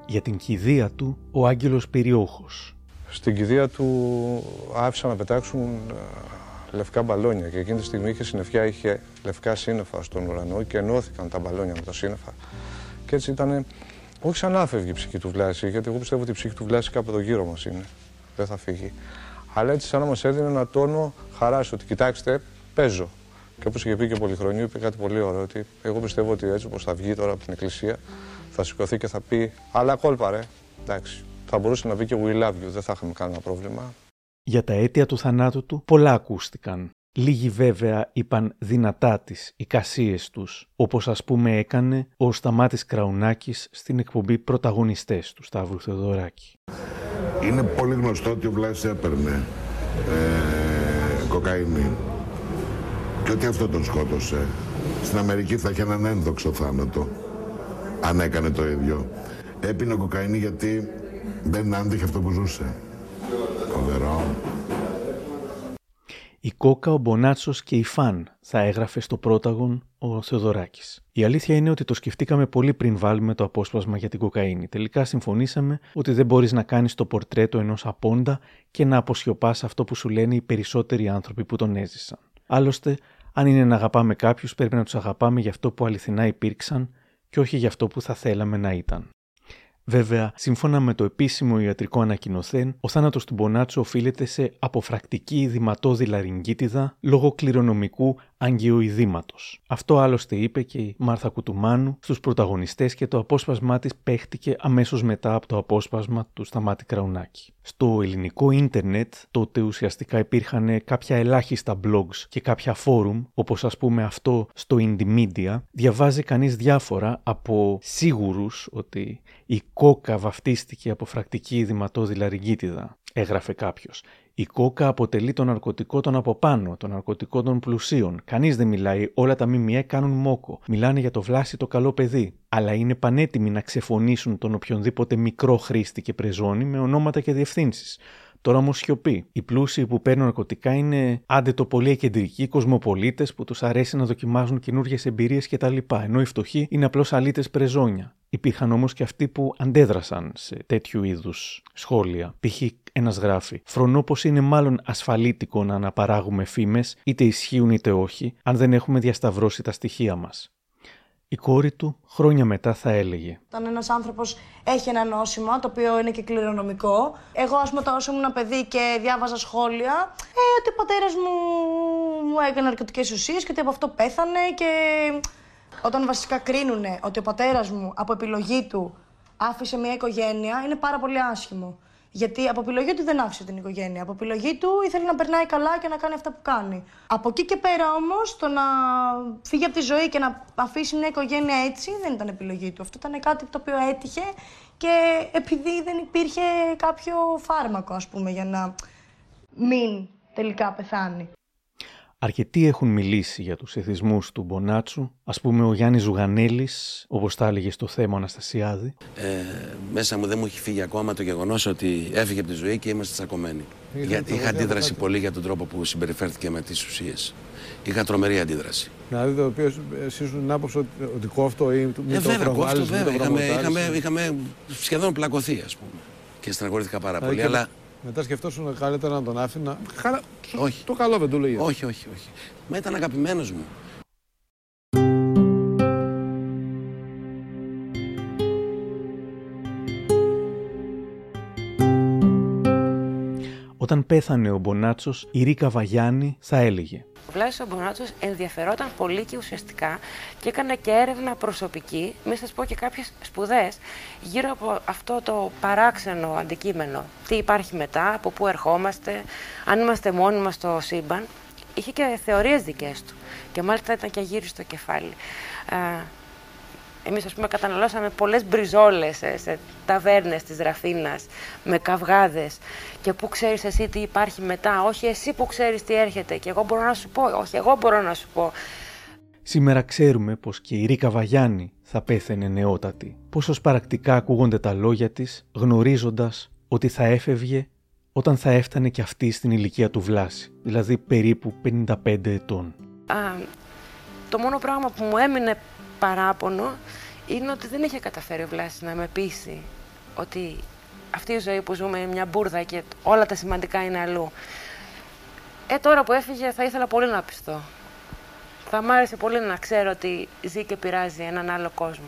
Για την κηδεία του, ο Άγγελος Περιόχος. Στην κηδεία του άφησα να πετάξουν ε, λευκά μπαλόνια και εκείνη τη στιγμή είχε συννεφιά, είχε λευκά σύννεφα στον ουρανό και ενώθηκαν τα μπαλόνια με τα σύννεφα. Και έτσι ήταν, όχι σαν να φεύγει η ψυχή του Βλάση, γιατί εγώ πιστεύω ότι η ψυχή του Βλάση κάπου εδώ γύρω μας είναι. Δεν θα φύγει. Αλλά έτσι σαν να μας έδινε ένα τόνο χαράς ότι κοιτάξτε, παίζω. Και όπω είχε πει και Πολυχρονίου, είπε κάτι πολύ ωραίο. Ότι εγώ πιστεύω ότι έτσι όπως θα βγει τώρα από την εκκλησία, θα σηκωθεί και θα πει Αλλά κόλπα, ρε. Εντάξει. Θα μπορούσε να πει και We love you, δεν θα είχαμε κανένα πρόβλημα. Για τα αίτια του θανάτου του πολλά ακούστηκαν. Λίγοι βέβαια είπαν δυνατά τις εικασίες τους, όπως ας πούμε έκανε ο Σταμάτης Κραουνάκης στην εκπομπή «Πρωταγωνιστές» του Σταύρου Θεοδωράκη. Είναι πολύ γνωστό ότι ο Βλάσης έπαιρνε ε, κοκαίνη και ότι αυτό τον σκότωσε. Στην Αμερική θα είχε έναν ένδοξο θάνατο, αν έκανε το ίδιο. Έπινε κοκαίνη γιατί δεν άντυχε αυτό που ζούσε. Φοβερό. Η Κόκα, ο Μπονάτσος και η Φαν θα έγραφε στο πρόταγον ο Θεοδωράκης. Η αλήθεια είναι ότι το σκεφτήκαμε πολύ πριν βάλουμε το απόσπασμα για την κοκαίνη. Τελικά συμφωνήσαμε ότι δεν μπορείς να κάνεις το πορτρέτο ενός απόντα και να αποσιωπάς αυτό που σου λένε οι περισσότεροι άνθρωποι που τον έζησαν. Άλλωστε, αν είναι να αγαπάμε κάποιους, πρέπει να τους αγαπάμε για αυτό που αληθινά υπήρξαν και όχι για αυτό που θα θέλαμε να ήταν. Βέβαια, σύμφωνα με το επίσημο ιατρικό ανακοινωθέν, ο θάνατος του Μπονάτσο οφείλεται σε αποφρακτική δηματώδη λαρυγγίτιδα λόγω κληρονομικού αγκαιοειδήματο. Αυτό άλλωστε είπε και η Μάρθα Κουτουμάνου στους πρωταγωνιστές και το απόσπασμά της παίχτηκε αμέσως μετά από το απόσπασμα του Σταμάτη Κραουνάκη. Στο ελληνικό ίντερνετ τότε ουσιαστικά υπήρχαν κάποια ελάχιστα blogs και κάποια φόρουμ, όπως ας πούμε αυτό στο Indie Media, διαβάζει κανείς διάφορα από σίγουρους ότι η κόκα βαφτίστηκε από φρακτική δηματώδη λαρυγγίτιδα, έγραφε κάποιος. Η κόκα αποτελεί το ναρκωτικό των από πάνω, το ναρκωτικό των πλουσίων. Κανείς δεν μιλάει, όλα τα ΜΜΕ κάνουν μόκο. Μιλάνε για το βλάσι το καλό παιδί. Αλλά είναι πανέτοιμοι να ξεφωνήσουν τον οποιονδήποτε μικρό χρήστη και πρεζόνι με ονόματα και διευθύνσεις. Τώρα όμως σιωπή. Οι πλούσιοι που παίρνουν ναρκωτικά είναι άντε το πολύ κεντρικοί κοσμοπολίτες που τους αρέσει να δοκιμάζουν καινούριε εμπειρίες κτλ. Ενώ οι φτωχοί είναι απλώς αλήτες πρεζόνια. Υπήρχαν όμως και αυτοί που αντέδρασαν σε τέτοιου είδους σχόλια. Π.χ. ένας γράφει: Φρονώ πως είναι μάλλον ασφαλίτικο να αναπαράγουμε φήμες, είτε ισχύουν είτε όχι, αν δεν έχουμε διασταυρώσει τα στοιχεία μας. Η κόρη του χρόνια μετά θα έλεγε. Όταν ένας άνθρωπος έχει ένα νόσημα, το οποίο είναι και κληρονομικό. Εγώ, ας πούμε, όσο ήμουν παιδί και διάβαζα σχόλια, ε, ότι ο πατέρας μου μου έκανε ναρκωτικές ουσίες και ότι από αυτό πέθανε και. Όταν βασικά κρίνουν ότι ο πατέρας μου από επιλογή του άφησε μια οικογένεια, είναι πάρα πολύ άσχημο. Γιατί από επιλογή του δεν άφησε την οικογένεια. Από επιλογή του ήθελε να περνάει καλά και να κάνει αυτά που κάνει. Από εκεί και πέρα όμως το να φύγει από τη ζωή και να αφήσει μια οικογένεια έτσι δεν ήταν επιλογή του. Αυτό ήταν κάτι το οποίο έτυχε και επειδή δεν υπήρχε κάποιο φάρμακο, ας πούμε, για να μην τελικά πεθάνει. Αρκετοί έχουν μιλήσει για τους εθισμούς του Μπονάτσου. Ας πούμε ο Γιάννης Ζουγανέλης, όπως τα έλεγε στο θέμα Αναστασιάδη. Ε, μέσα μου δεν μου έχει φύγει ακόμα το γεγονός ότι έφυγε από τη ζωή και είμαστε τσακωμένοι. Γιατί είχα αντίδραση πολύ για τον τρόπο που συμπεριφέρθηκε με τις ουσίες. Είχα τρομερή αντίδραση. Δηλαδή, το οποίος εσύ σου την άποψη ότι, ότι κόφτω ή ε, το βέβαια, κόφτω, βέβαια. Είχαμε, είχαμε, είχαμε σχεδόν πλακωθεί, ας πούμε. Και στεναχωρήθηκα πάρα πολύ. Αλλά μετά σκεφτόσουν καλύτερα να τον άφηνα. Χαρα... Όχι. Το καλό δεν του λέγε. Όχι, όχι, όχι. Μα ήταν αγαπημένος μου. Όταν πέθανε ο Μπονάτσος, η Ρίκα Βαγιάννη θα έλεγε ο Βλάσης ο Μπονάτσος ενδιαφερόταν πολύ και ουσιαστικά και έκανε και έρευνα προσωπική, μην σας πω και κάποιες σπουδές, γύρω από αυτό το παράξενο αντικείμενο. Τι υπάρχει μετά, από πού ερχόμαστε, αν είμαστε μόνοι μας στο σύμπαν. Είχε και θεωρίες δικές του και μάλιστα ήταν και γύρω στο κεφάλι. Εμείς, ας πούμε, καταναλώσαμε πολλές μπριζόλες ε, σε ταβέρνες της Ραφίνας, με καυγάδες. Και πού ξέρεις εσύ τι υπάρχει μετά, όχι εσύ που ξέρεις τι έρχεται. Και εγώ μπορώ να σου πω, όχι εγώ μπορώ να σου πω. Σήμερα ξέρουμε πως και η Ρίκα Βαγιάννη θα πέθαινε νεότατη. Πόσο σπαρακτικά ακούγονται τα λόγια της, γνωρίζοντας ότι θα έφευγε όταν θα έφτανε και αυτή στην ηλικία του Βλάση, δηλαδή περίπου 55 ετών. Α, το μόνο πράγμα που μου έμεινε παράπονο είναι ότι δεν είχε καταφέρει ο Βλάσης να με πείσει ότι αυτή η ζωή που ζούμε είναι μια μπουρδα και όλα τα σημαντικά είναι αλλού. Ε, τώρα που έφυγε θα ήθελα πολύ να πιστώ. Θα μ' άρεσε πολύ να ξέρω ότι ζει και πειράζει έναν άλλο κόσμο.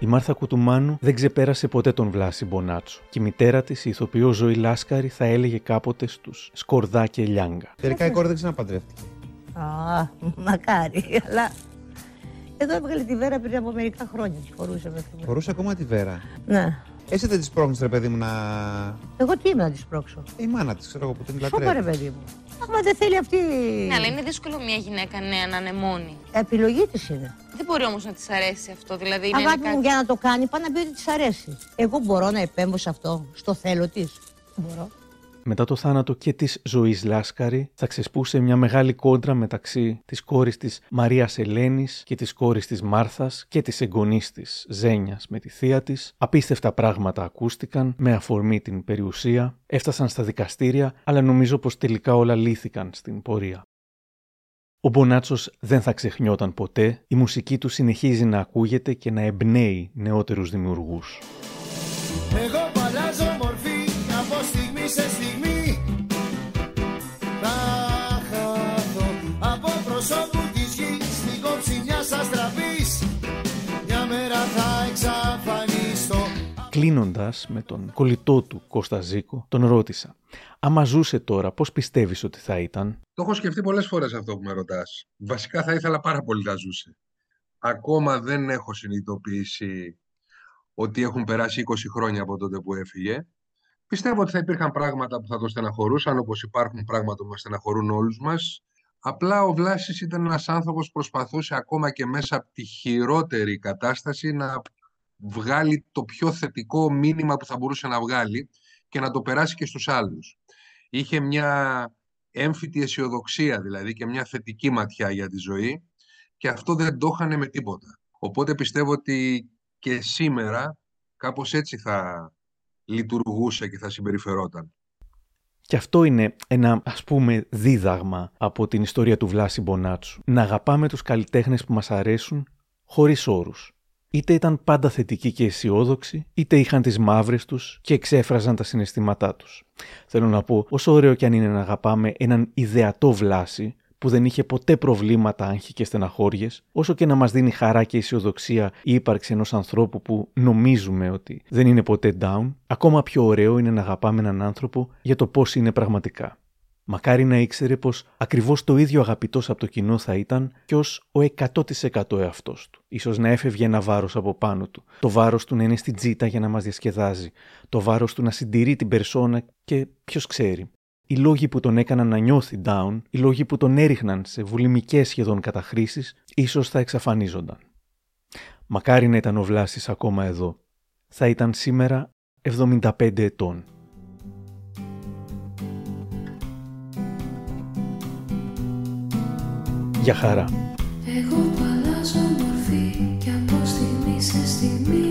Η Μάρθα Κουτουμάνου δεν ξεπέρασε ποτέ τον Βλάση Μπονάτσο και η μητέρα της, η ηθοποιός Ζωή Λάσκαρη, θα έλεγε κάποτε στους Σκορδά και Λιάγκα. Τελικά η κόρη δεν ξαναπαντρεύτηκε. Α, μακάρι, αλλά εδώ έβγαλε τη βέρα πριν από μερικά χρόνια. Τη φορούσε μέχρι Φορούσε ακόμα τη βέρα. Ναι. Εσύ δεν της πρόχνει, ρε παιδί μου, να. Εγώ τι είμαι να της πρόξω; Η μάνα της, ξέρω εγώ που την Σώπα, λατρεύει. ρε παιδί μου. Άμα δεν θέλει αυτή. Ναι, αλλά είναι δύσκολο μια γυναίκα νέα να είναι μόνη. Επιλογή της είναι. Δεν μπορεί όμως να της αρέσει αυτό. Δηλαδή, να είναι Αγάπη μου, κάτι... για να το κάνει, πάει να πει ότι της αρέσει. Εγώ μπορώ να επέμβω σε αυτό, στο θέλω της. Μπορώ. Μετά το θάνατο και της Ζωής Λάσκαρη θα ξεσπούσε μια μεγάλη κόντρα μεταξύ της κόρης της Μαρίας Ελένης και της κόρης της Μάρθας και της εγγονής της Ζένιας με τη θεία της. Απίστευτα πράγματα ακούστηκαν με αφορμή την περιουσία, έφτασαν στα δικαστήρια, αλλά νομίζω πως τελικά όλα λύθηκαν στην πορεία. Ο Μπονάτσος δεν θα ξεχνιόταν ποτέ, η μουσική του συνεχίζει να ακούγεται και να εμπνέει νεότερους δημιουργούς. Εγώ σε στιγμή Θα χαθώ από προσώπου της γης Στην κόψη μιας αστραπής Μια μέρα θα εξαφανιστώ Κλείνοντας με τον κολλητό του Κώστα Ζήκο, τον ρώτησα: Άμα ζούσε τώρα, πώς πιστεύεις ότι θα ήταν; Το έχω σκεφτεί πολλές φορές αυτό που με ρωτάς. Βασικά θα ήθελα πάρα πολύ να ζούσε. Ακόμα δεν έχω συνειδητοποιήσει ότι έχουν περάσει 20 χρόνια από τότε που έφυγε. Πιστεύω ότι θα υπήρχαν πράγματα που θα το στεναχωρούσαν, όπως υπάρχουν πράγματα που μας στεναχωρούν όλους μας. Απλά ο Βλάσης ήταν ένας άνθρωπος που προσπαθούσε ακόμα και μέσα από τη χειρότερη κατάσταση να βγάλει το πιο θετικό μήνυμα που θα μπορούσε να βγάλει και να το περάσει και στους άλλους. Είχε μια έμφυτη αισιοδοξία δηλαδή και μια θετική ματιά για τη ζωή και αυτό δεν το είχανε με τίποτα. Οπότε πιστεύω ότι και σήμερα κάπως έτσι θα λειτουργούσε και θα συμπεριφερόταν. Και αυτό είναι ένα ας πούμε δίδαγμα από την ιστορία του Βλάση Μπονάτσου. Να αγαπάμε τους καλλιτέχνες που μας αρέσουν χωρίς όρους. Είτε ήταν πάντα θετικοί και αισιόδοξοι, είτε είχαν τις μαύρες τους και εξέφραζαν τα συναισθήματά τους. Θέλω να πω, όσο ωραίο κι αν είναι να αγαπάμε έναν ιδεατό Βλάση, που δεν είχε ποτέ προβλήματα, άγχη και στεναχώριες, όσο και να μας δίνει χαρά και αισιοδοξία η ύπαρξη ενός ανθρώπου που νομίζουμε ότι δεν είναι ποτέ down, ακόμα πιο ωραίο είναι να αγαπάμε έναν άνθρωπο για το πώς είναι πραγματικά. Μακάρι να ήξερε πως ακριβώς το ίδιο αγαπητός από το κοινό θα ήταν κι ως ο 100% εαυτός του. Ίσως να έφευγε ένα βάρος από πάνω του. Το βάρος του να είναι στην τζίτα για να μας διασκεδάζει. Το βάρος του να συντηρεί την περσόνα και ποιος ξέρει οι λόγοι που τον έκαναν να νιώθει down, οι λόγοι που τον έριχναν σε βουλημικές σχεδόν καταχρήσεις, ίσως θα εξαφανίζονταν. Μακάρι να ήταν ο Βλάσης ακόμα εδώ. Θα ήταν σήμερα 75 ετών. Για χαρά. Εγώ αλλάζω μορφή και από στιγμή σε στιγμή